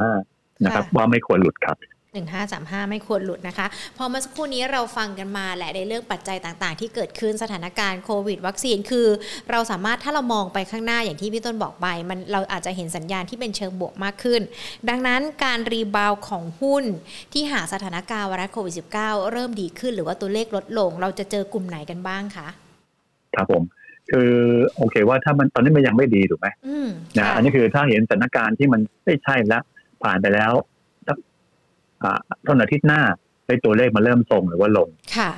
1535นะครับ ว่าไม่ควรหลุดครับ หนึ่งห้าสามห้าไม่ควรหลุดนะคะ พอเมื่อสักครู่นี้เราฟังกันมาแหละในเรื่องปัจจัยต่างๆ ที่เกิดขึ้นสถานการณ์โควิด วัคซีนคือ เราสามารถถ้าเรามองไปข้างหน้าอย่างที่พี่ต้นบอกไป มันเราอาจจะเห็นสัญญาณที่เป็นเชิงบวกมากขึ้น ดังนั้นการรีบาวของหุ้นที่หากสถานการณ์ไวรัสโควิด -19 เริ่มดีขึ้นหรือว่าตัวเลขลดลง เราจะเจอกลุ่มไหนกันบ้างคะครับผมคือโอเคว่าถ้ามันตอนนี้มันยังไม่ดีถูกไหมอืมนะค่ะอันนี้คือถ้าเห็นสถานการณ์ที่มันไม่ใช่แล้วผ่านไปแล้วสักอ่า ต้นอาทิตย์หน้าไอ้ตัวเลขมันเริ่มทรงหรือว่าลงค่ะ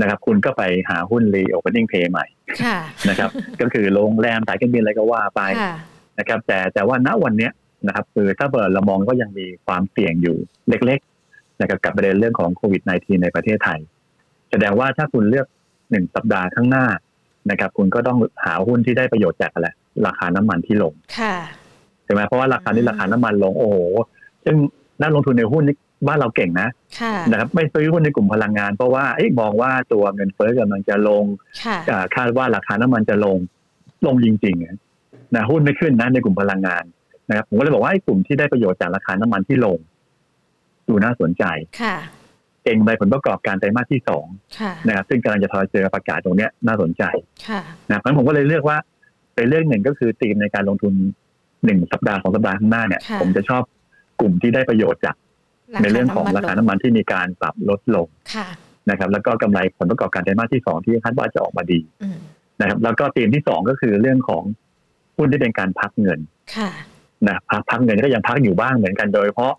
นะครับ คุณก็ไปหาหุ้นรีโอเ n น n ิ g งเพย์ใหม่ค่ะนะครับ ก็คือโรงแรมสายการบินอะไรก็ว่าไปค่ะนะครับ แต่แต่ว่าณวันเนี้ยนะครับ คือถ้าเปิดเรามองก็ยังมีความเสี่ยงอยู่เล็ก ๆ นะครับกับประเด็นเรื่องของโควิด -19 ในประเทศไทย แสดงว่าถ้าคุณเลือกหนึ่งสัปดาห์ข้างหน้านะครับ คุณก็ต้องหาหุ้นที่ได้ประโยชน์จากอะไรราคาน้ำมันที่ลงค่ะใช่ไหมเพราะว่าราคาที่อืมราคาน้ำมันลงโอ้โหซึ่งนักลงทุนในหุ้นนี่ บ้านเราเก่งนะค่ะนะครับไม่ซื้อหุ้นในกลุ่มพลังงาน เพราะว่าเอ๊ะมองว่าตัวเงินเฟ้อกำลังจะลงค่ะอ่าคาดว่าราคาน้ำมันจะลงลงจริงๆนะนะหุ้นไม่ขึ้นนะในกลุ่มพลังงานนะครับผมก็เลยบอกว่าไอ้กลุ่มที่ได้ประโยชน์จากราคาน้ำมันที่ลง ดูน่าสนใจค่ะเก่งในผลประกอบการไตรมาสที่สองค่ะนะครับซึ่งกำลังจะทอยเจอประกาศตรงเนี้ยน่าสนใจค่ะนะครับเพราะฉะนั้นผมก็เลยเลือกว่าเป็นเรื่องหนึ่งก็คือธีมในการลงทุนหนึ่งสัปดาห์สองสัปดาห์ข้างหน้าเนี่ยค่ะผมจะชอบกลุ่มที่ได้ประโยชน์จาก ในเรื่องของราคาน้ำมันที่มีการปรับลดลงค่ะนะครับ แล้วก็กำไรผลประกอบการไตรมาสที่สองที่คาดว่าจะออกมาดีอืมนะครับ แล้วก็ธีมที่สองก็คือเรื่องของหุ้นที่เป็นการพักเงินค่ะนะพักพักเงินก็ยังพักอยู่บ้างเหมือนกันโดยเฉพาะ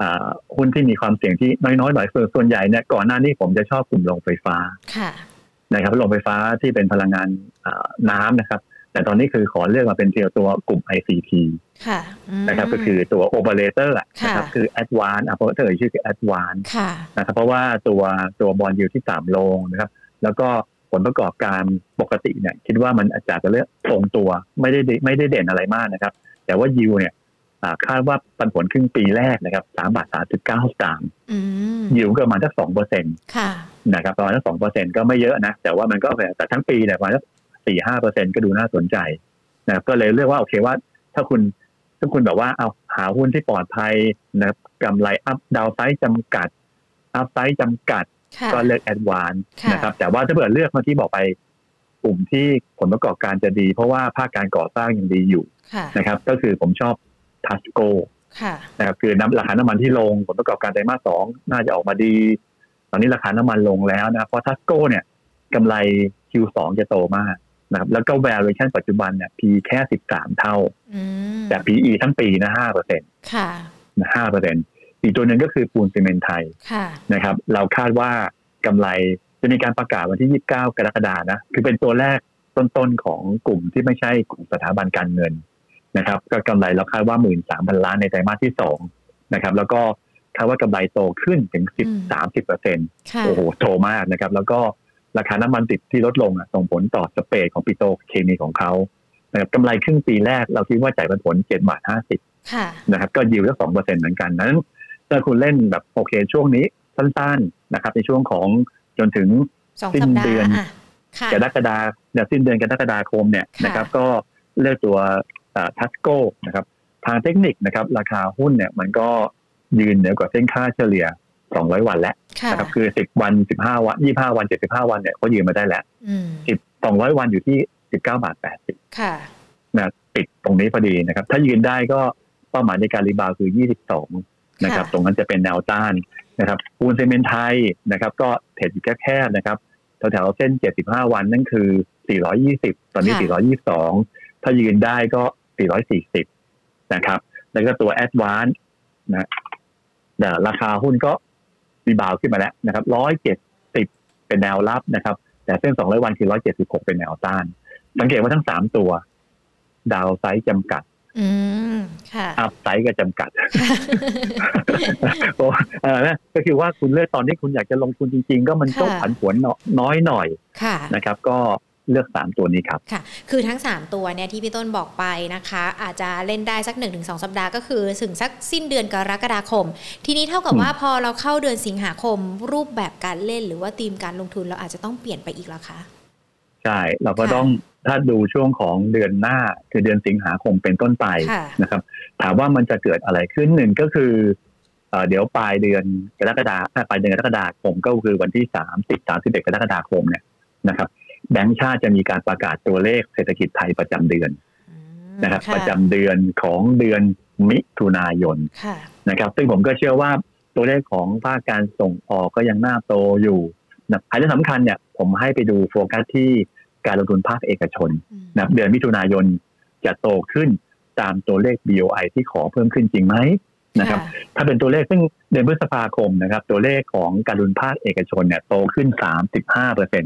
อ่าหุ้นที่มีความเสี่ยงที่น้อยๆหน่อยส่วนส่วนใหญ่เนี่ยก่อนหน้านี้ผมจะชอบกลุ่มโรงไฟฟ้าค่ะนะครับโรงไฟฟ้าที่เป็นพลังงานอ่าน้ำนะครับ แต่ตอนนี้คือขอเลือกมาเป็นเทียวตัวกลุ่ม ICT ค่ะมนะครับก็คือตัว operator อะค่ะนะครับคือ advance operator ชื่อคือ advance ค่ะนะครับเพราะว่าตัวตัวบอลยูที่ต่ำลงนะครับ แล้วก็ผลประกอบการปกติเนี่ยคิดว่ามันอาจจะเลือกทรงตัวไม่ได้ดีไม่ได้เด่นอะไรมากนะครับ แต่ว่ายูเนี่ยอ่าคาดว่าปันผลครึ่งปีแรกนะครับสามบาทสามจุดเก้าสามอืมยูก็ประมาณสักสองเปอร์เซ็นต์ค่ะนะครับประมาณสักสองเปอร์เซ็นต์ก็ไม่เยอะนะ แต่ว่ามันก็แต่ทั้งปีเนี่ยประมาณสัก สี่ห้าเปอร์เซ็นต์ก็ดูน่าสนใจนะครับก็เลยเลือกว่าโอเคว่า ถ้าคุณถ้าคุณแบบว่าเอาหาหุ้นที่ปลอดภัยนะครับกำไร up downside จำกัด upside จำกัดค่ะก็เลือก ADVANC ค่ะนะครับ แต่ว่าถ้าเกิดเลือกเมื่อที่บอกไปกลุ่มที่ผลประกอบการจะดี เพราะว่าภาคการก่อสร้างยังดีอยู่ค่ะนะครับ ก็คือผมชอบทัสโกค่ะนะครับคือน้ำราคาน้ำมันที่ลงผลประกอบการไตรมาสสองน่าจะออกมาดี ตอนนี้ราคาน้ำมันลงแล้วนะครับเพราะทัสโกเนี่ยกำไร Q2 จะโตมาก นะครับแล้วก็ valuation ปัจจุบันเนี่ย P แค่13เท่าอืมแต่ PE ทั้งปีนะ5เปอร์เซ็นต์ค่ะนะ5เปอร์เซ็นต์อีกตัวหนึ่งก็คือปูนซีเมนต์ไทยค่ะนะครับ เราคาดว่ากำไรจะมีการประกาศวันที่ 29 กรกฎานะ คือเป็นตัวแรกต้นๆของกลุ่มที่ไม่ใช่กลุ่มสถาบันการเงินนะครับ ก็กำไรเราคาดว่า 13,000 ล้านในไตรมาสที่2นะครับ แล้วก็คาดว่ากำไรโตขึ้นถึงอืม10 30เปอร์เซ็นต์ค่ะโอ้โหโตมากนะครับ แล้วก็ ราคาน้ำมันดิบที่ลดลงอะส่งผลต่อสเปรดของปิโตรเคมีของเขานะครับกำไรครึ่งปีแรกเราคิดว่าจ่ายผล7บาท50ค่ะนะครับก็ยิวสักสองเปอร์เซ็นต์เหมือนกันนั้นถ้าคุณเล่นแบบโอเคช่วงนี้สั้นๆนะครับ ในช่วงของจนถึงสองสิ้นสัปดาเดือนห์อะค่ะกรกฎาเนี่ยสิ้นเดือนกรกฎาคมเนี่ยค่ะนะครับ ก็เลือกตัวทัสโก้นะครับ ทางเทคนิคนะครับ ราคาหุ้นเนี่ย มันก็ยืนเหนือกว่าเส้นค่าเฉลี่ย 200วันแล้วค่ะนะครับคือ10วัน15วัน25วัน75วันเนี่ยเขายืนมาได้แล้วอืม10 200วันอยู่ที่19บาท80ค่ะนะติดตรงนี้พอดีนะครับ ถ้ายืนได้ก็เป้าหมายในการ rebound คือ22นะครับค่ะตรงนั้นจะเป็นแนวต้านนะครับปูนซีเมนต์ไทยนะครับ ก็ trade อยู่แคบๆนะครับแถวๆเส้น 75 วันนั่นคือ 420 ตอนนี้ 422 ถ้ายืนได้ก็ 440 นะครับ แล้วก็ตัว a d v a n c e นะแต่ราคาหุ้นก็ rebound ขึ้นมาแล้วนะครับ170เป็นแนวรับนะครับ แต่เส้น200วันคือ176เป็นแนวต้าน สังเกตว่าทั้ง3ตัว downside จำกัดอืมค่ะอั upside ก็จำกัดโอ้เออนะก็คือว่าคุณเลือกตอนที่คุณอยากจะลงทุนจริง ๆ ก็มันก็ค่ะผันผวนน้อยหน่อยค่ะนะครับ ก็ เลือกสามตัวนี้ครับค่ะคือทั้ง 3 ตัวเนี่ยที่พี่ต้นบอกไปนะคะ อาจจะเล่นได้สัก 1-2 สัปดาห์ก็คือถึงสักสิ้นเดือนกรกฎาคม ทีนี้เท่ากับอืมว่าพอเราเข้าเดือนสิงหาคม รูปแบบการเล่นหรือว่าธีมการลงทุนเราอาจจะต้องเปลี่ยนไปอีกแล้วคะใช่เราก็ค่ะต้องถ้าดูช่วงของเดือนหน้าคือเดือนสิงหาคมเป็นต้นไปค่ะนะครับ ถามว่ามันจะเกิดอะไรขึ้นหนึ่งก็คือเอ่อเดี๋ยวปลายเดือนกรกฎาอะปลายเดือนกรกฎาคมก็คือวันที่สามสิบสามสิบเอ็ดกรกฎาคมเนี่ยนะครับ แบงก์ชาติจะมีการประกาศตัวเลขเศรษฐกิจไทยประจำเดือนอืมนะครับค่ะประจำเดือนของเดือนมิถุนายนค่ะนะครับ ซึ่งผมก็เชื่อว่าตัวเลขของภาคการส่งออกก็ยังน่าโตอยู่นะอันที่สำคัญเนี่ยผมให้ไปดูโฟกัสที่การลงทุนภาคเอกชนอืมนะครับเดือนมิถุนายนจะโตขึ้นตามตัวเลข BOI ที่ขอเพิ่มขึ้นจริงไหมนะครับ ถ้าเป็นตัวเลขซึ่งเดือนพฤษภาคมนะครับ ตัวเลขของการลงทุนภาคเอกชนเนี่ยโตขึ้น 35เปอร์เซ็น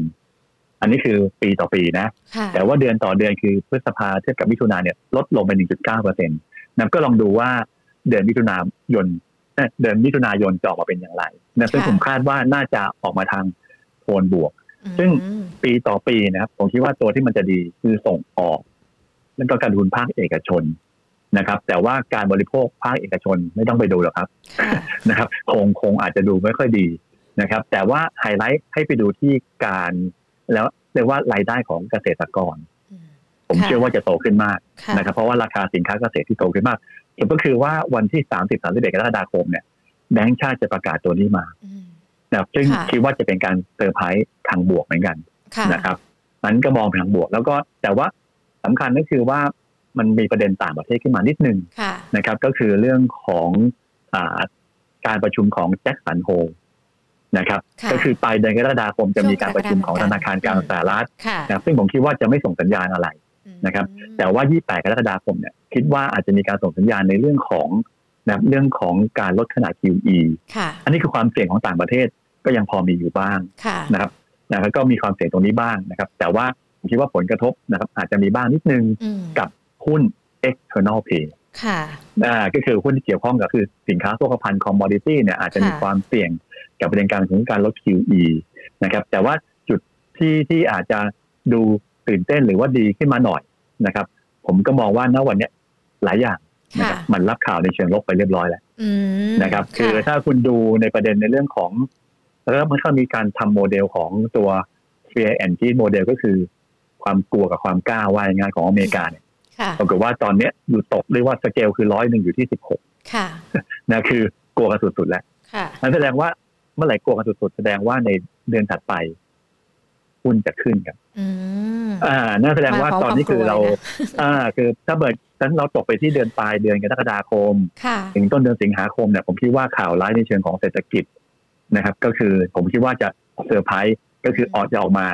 อันนี้คือปีต่อปีนะค่ะแต่ว่าเดือนต่อเดือนคือพฤษภาเทียบกับมิถุนาเนี่ยลดลงไป 1.9เปอร์เซ็นต์นะก็ลองดูว่าเดือนมิถุนายนเอ่อเดือนมิถุนายนจะออกมาเป็นอย่างไรนะซึ่งผมคาดว่าน่าจะออกมาทางโทนบวก ซึ่งอืมปีต่อปีนะครับ ผมคิดว่าตัวที่มันจะดีคือส่งออกแล้วก็การลงทุนภาคเอกชนนะครับ แต่ว่าการบริโภคภาคเอกชนไม่ต้องไปดูหรอกครับค่ะนะครับ คงคงอาจจะดูไม่ค่อยดีนะครับ แต่ว่าไฮไลท์ให้ไปดูที่การ แล้วเรียกว่ารายได้ของเกษตรกรอืมผมค่ะเชื่อว่าจะโตขึ้นมากค่ะนะครับ เพราะว่าราคาสินค้าเกษตรที่โตขึ้นมากสรุปก็คือว่าวันที่30 31กรกฎาคมเนี่ยแบงก์ชาติจะประกาศตัวนี้มาอืมนะครับซึ่งค่ะคิดว่าจะเป็นการเซอร์ไพรส์ทางบวกเหมือนกันค่ะนะครับนั้นก็มองไปทางบวก แล้วก็แต่ว่าสำคัญก็คือว่ามันมีประเด็นต่างประเทศขึ้นมานิดนึงค่ะนะครับ ก็คือเรื่องของอาการประชุมของแจ็คสันโฮ นะครับค่ะก็คือปลายเดือนกรกฎาคมจะมีการประชุมของช่ธวงกรกฎาคมนาคารกลางสหรัฐค่ะนะครับซึ่งผมคิดว่าจะไม่ส่งสัญญาณอะไรอืมนะครับ แต่ว่า 28 กรกฎาคมเนี่ยคิดว่าอาจจะมีการส่งสัญญาณในเรื่องของนะครับเรื่องของการลดขนาด QE ค่ะอันนี้คือความเสี่ยงของต่างประเทศก็ยังพอมีอยู่บ้างค่ะนะครับนะครับก็มีความเสี่ยงตรงนี้บ้างนะครับ แต่ว่าผมคิดว่าผลกระทบนะครับ อาจจะมีบ้างนิดนึงอืมกับหุ้น external pay ค่ะอ่าก็คือหุ้นที่เกี่ยวข้องกับคือสินค้าโภคภัณฑ์ commodity เนี่ยอาจจะมีค่ะความเสี่ยง กับประเด็นการของการลด QE นะครับ แต่ว่าจุดที่ที่อาจจะดูตื่นเต้นหรือว่าดีขึ้นมาหน่อยนะครับ ผมก็มองว่าณวันเนี้ยหลายอย่างนะคค่ะรับมันรับข่าวในเชิงลบไปเรียบร้อยแล้วอืมนะครับ คือถ้าคุณดูในประเด็นในเรื่องของแล้วมันก็มีการทำโมเดลของตัว fear and greed โมเดลก็คือ ความกลัวกับความกล้าว่าอย่างงานของอเมริกาเนี่ยค่ะปรากฏว่าตอนเนี้ยอยู่ตกเรียกว่าสเกลคือร้อยหนึ่งอยู่ที่สิบหกค่ะนะคือกลัวกันสุดๆแล้วค่ะนั่นแสดงว่า เมื่อไหร่กลัวกันสุดๆแสดงว่าในเดือนถัดไปหุ้นจะขึ้นครับอืมอ่านั่นแสดงว่ามาพร้อมตอนนี้คือเราความกลัวเลยนะอ่า คือถ้าเบิดนั้นเราตกไปที่เดือนปลายเดือนกรกฎาคมค่ะถึงต้นเดือนสิงหาคมเนี่ยผมคิดว่าข่าวร้ายในเชิงของเศรษฐกิจนะครับ ก็คือผมคิดว่าจะเซอร์ไพรส์ก็คือออกจะออกมา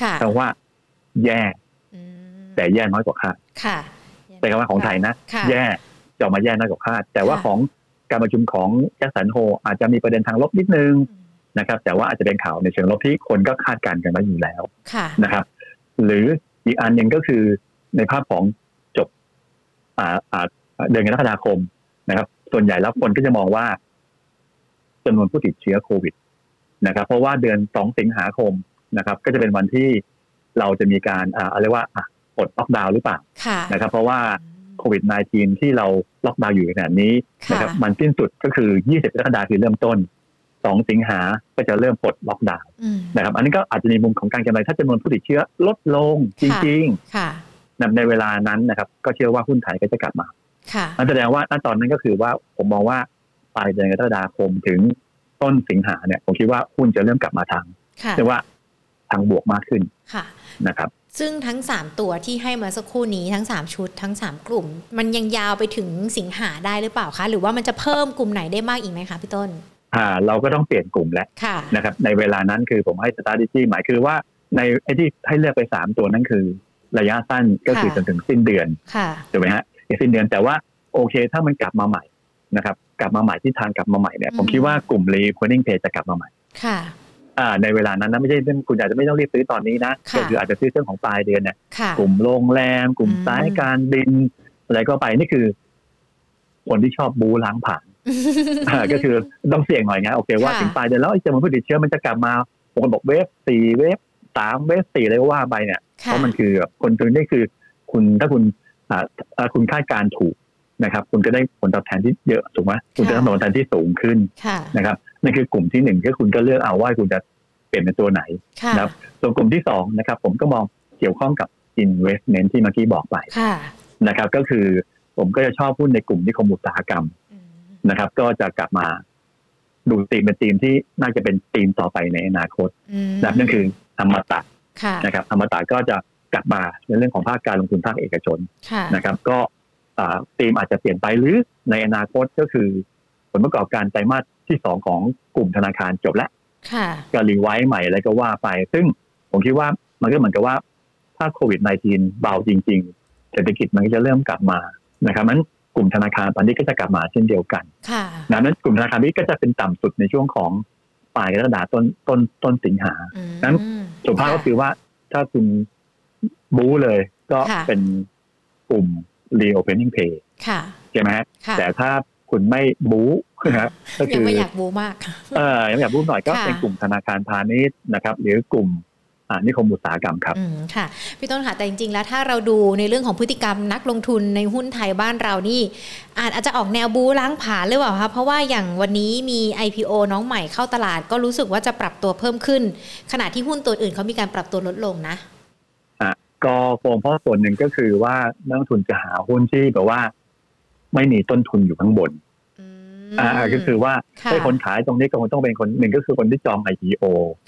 ค่ะเพราะว่าแย่อืมแต่แย่น้อยกว่าคาดค่ะแต่คำว่าของไทยนะค่ะแย่จะออกมาแย่น้อยกว่าคาด แต่ว่าค่ะของ การประชุมของแจ็คสันโฮอาจจะมีประเด็นทางลบนิดนึงอืมนะครับ แต่ว่าอาจจะเป็นข่าวในเชิงลบที่คนก็คาดการณ์กันไว้อยู่แล้วค่ะนะครับ หรืออีกอันหนึ่งก็คือในภาพของจบอ่าอ่าเดือนกรกฎาคมนะครับ ส่วนใหญ่แล้วคนก็จะมองว่าจำนวนผู้ติดเชื้อโควิดนะครับ เพราะว่าเดือนสองสิงหาคมนะครับ ก็จะเป็นวันที่เราจะมีการอ่าเรียกว่าอะปลดล็อกดาวน์หรือเปล่าค่ะนะครับ เพราะว่า โควิด -19 ที่เราล็อกดาวน์อยู่ในขณะนี้นะครับมันสิ้นสุดก็คือ 20กรกฎาคมคือเริ่มต้น 2 สิงหาก็จะเริ่มปลดล็อกดาวน์อืมนะครับ อันนี้ก็อาจจะมีมุมของการกำไรถ้าจำนวนผู้ติดเชื้อลดลงจริงค่ะๆนะในเวลานั้นนะครับ ก็เชื่อว่าหุ้นไทยก็จะกลับมาค่ะนั่นแสดงว่าณตอนนั้นก็คือว่าผมมองว่าปลายเดือนกรกฎาคมถึงต้นสิงหาเนี่ยผมคิดว่าหุ้นจะเริ่มกลับมาทางค่ะเรียกว่าทางบวกมากขึ้นค่ะนะครับ ซึ่งทั้ง 3 ตัวที่ให้มาสักครู่นี้ทั้ง 3 ชุดทั้ง 3 กลุ่ม มันยังยาวไปถึงสิงหาได้หรือเปล่าคะ หรือว่ามันจะเพิ่มกลุ่มไหนได้มากอีกไหมคะพี่ต้น อ่า เราก็ต้องเปลี่ยนกลุ่มแล้วค่ะนะครับในเวลานั้นคือผมให้ strategy หมายคือว่าในไอ้ที่ให้เลือกไปสามตัวนั้นคือ ระยะสั้นก็คือค่ะจนถึงสิ้นเดือนค่ะถูกไหมฮะสิ้นเดือนแต่ว่าโอเค ถ้ามันกลับมาใหม่นะครับกลับมาใหม่ที่ทางกลับมาใหม่เนี่ยผมคิดว่ากลุ่ม r e c o r d i n g pay จะกลับมาใหม่ค่ะอ่า ในเวลานั้นนะไม่ใช่เรื่องคุณอาจจะไม่ต้องรีบซื้อตอนนี้นะค่ะก็คืออาจจะซื้อเรื่องของปลายเดือนเนี่ยค่ะกลุ่มโรงแรม กลุ่มอืมสายการบิน อะไรก็ไปนี่คือ คนที่ชอบบูล้างผ่านอ่าก็คือต้องเสี่ยงหน่อยไงโอเคว่าค่ะถึงปลายเดือนแล้วไอ้จำนวนผู้ติดเชื้อมันจะกลับมาบางคนบอกเวฟสี่เวฟสามเวฟสี่อะไรก็ว่าไปเนี่ยเพค่ะราะมันคือแบบคนตัวนี้คือ คุณถ้าคุณอ่าอ่าคุณคาดการณ์ถูกนะครับ คุณก็ได้ผลตอบแทนที่เยอะถูกไหมคุณจะได้ผลตอบแทนที่สูงขึ้นค่ะนะครับ นั่นคือกลุ่มที่หนึ่งก็คุณก็เลือกเอาว่าคุณจะเปลี่ยนเป็นตัวไหนค่ะนะครับส่วนกลุ่มที่สองนะครับ ผมก็มองเกี่ยวข้องกับ investment ที่เมื่อกี้บอกไปค่ะนะครับ ก็คือผมก็จะชอบหุ้นในกลุ่มนิคมอุตสาหกรรมอืมนะครับ ก็จะกลับมาดูธีมเป็นธีมที่น่าจะเป็นธีมต่อไปในอนาคตอืมนะครับนั่นคือธรรมตะค่ะนะครับธรรมตะก็จะกลับมาในเรื่องของภาคการลงทุนภาคเอกชนค่ะนะครับ ก็อ่าธีมอาจจะเปลี่ยนไปหรือในอนาคตก็คือผ ลประกอบการไตรมาสที่สองของกลุ่มธนาคารจบแล้วค่ะก็รีไวซ์ใหม่อะไรก็ว่าไป ซึ่งผมคิดว่ามันก็เหมือนกับว่า ถ้าโควิด -19 เบาจริง ๆ เศรษฐกิจมันก็จะเริ่มกลับมานะครับนั้นกลุ่มธนาคารตอนนี้ก็จะกลับมาเช่นเดียวกันค่ะดังนั้นกลุ่มธนาคารนี้ก็จะเป็นต่ำสุดในช่วงของปลายกรกฎาคมต้นต้นต้นสิงหาอืมนั้นสุภาพก็คือว่าถ้าคุณบู๊เลยก็ค่ะเป็นกลุ่ม reopening pay ค่ะใช่ไหมฮะค่ะแต่ถ้าคุณไม่บู๊นะครับก็ ยัคืงอไม่อยากบูมากเออยังอยากบู๊หน่อยก็ค่ะเป็นกลุ่มธนาคารพาณิชย์นะครับ หรือกลุ่มอ่านิคมอุตสาหกรรมครับอืมค่ะพี่ต้นค่ะแต่จริงๆ แล้วถ้าเราดูในเรื่องของพฤติกรรมนักลงทุนในหุ้นไทยบ้านเรานี่ อาจอาจจะออกแนวบูล้างผลาญหรือเปล่าคะเพราะว่าอย่างวันนี้มี IPO น้องใหม่เข้าตลาดก็รู้สึกว่าจะปรับตัวเพิ่มขึ้น ขณะที่หุ้นตัวอื่นเขามีการปรับตัวลดลงนะก็โฟมเพราะส่วนหนึ่งก็คือว่านักลงทุนจะหาหุ้นที่แบบว่า ไม่มีต้นทุนอยู่ข้างบน อืมอ่าก็คือว่าค่ะไอ้คนขายตรงนี้ก็คงต้องเป็นคนหนึ่งก็คือคนที่จอง IPO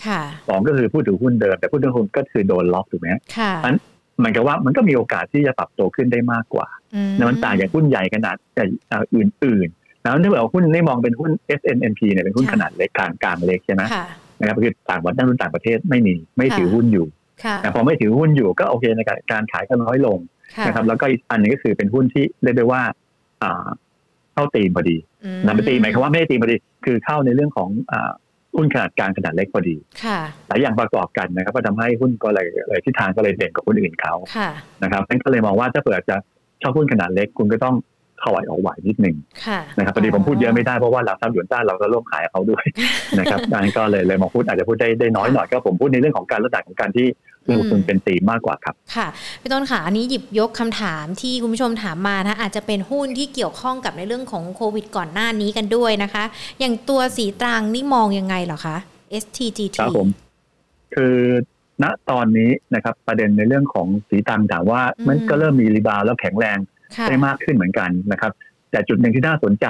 ค่ะสองก็คือผู้ถือหุ้นเดิม แต่ผู้ถือหุ้นก็คือโดนล็อกถูกไหมค่ะอันเหมือนกับว่ามันก็มีโอกาสที่จะปรับตัวขึ้นได้มากกว่าอืมนะมันต่างจากหุ้นใหญ่ขนาดใหญ่อ่าอื่นๆ แล้วถ้าเกิดว่าหุ้นได้มองเป็นหุ้น S N N P เนี่ยเป็นหุ้นค่ะขนาดเล็กกลางกลางเล็กใช่ไหมค่ะนะครับคือต่างประเทศนักลงทุนต่างประเทศไม่มีไม่ถือหุ้นอยู่ค่ะนะพอไม่ถือหุ้นอยู่ก็โอเคในการการขายก็น้อยลงค่ะนะครับแล้วก็อีกอันหนึงก็คือเป็นหุ้นที่เรียกได้ว่าอ่า เข้าตีมพอดีอืนะไม่ตีหมายความว่าไม่ได้ตีมพอดี คือเข้าในเรื่องของอ่าหุ้นขนาดกลางขนาดเล็กพอดีค่ะหลายอย่างประกอบกันนะครับก็ทำให้หุ้นก็เลยเลยทิศทางก็เลยเด่นกว่าคนอื่นเขาค่ะนะครับนั่นก็เลยมองว่าถ้าเปิดจะชอบหุ้นขนาดเล็กคุณก็ต้อง ถอยออกไหวนิดหนึ่งค่ะนะครับพอดีผมพูดเยอะไม่ได้เพราะว่าหลักทรัพย์หยวนต้านเราก็ร่วมขายเขาด้วยนะครับดังนั้นก็เลยเลยมองพูดอาจจะพูดได้ได้น้อยหน่อยก็ผมพูดในเรื่องของการลดดัของการที่ลงทุนเป็นตีมมากกว่าครับ ค่ะพี่ต้นค่ะอันนี้หยิบยกคำถามที่คุณผู้ชมถามมานะอาจจะเป็นหุ้นที่เกี่ยวข้องกับในเรื่องของโควิดก่อนหน้านี้กันด้วยนะคะ อย่างตัวศรีตรังนี่มองยังไงเหรอคะ STGT ครับผมคือณตอนนี้นะครับประเด็นในเรื่องของศรีตรังถามว่ามันก็เริ่มมี rebound แล้วแข็งแรงค่ะ ได้มากขึ้นเหมือนกันนะครับ แต่จุดหนึ่งที่น่าสนใจ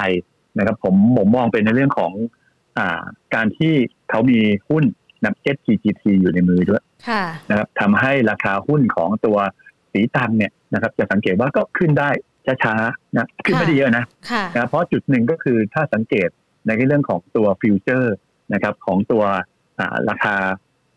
นะครับ ผมผมมองเป็นในเรื่องของอ่าการที่เขามีหุ้น STGT อยู่ในมือด้วยค่ะนะครับทำให้ราคาหุ้นของตัวศรีตรังเนี่ยนะครับ จะสังเกตว่าก็ขึ้นได้ช้าๆนะขึ้นไม่ได้เยอะนะค่ะนะเพราะจุดหนึ่งก็คือถ้าสังเกตในเรื่องของตัว future นะครับ ของตัวอ่าราคา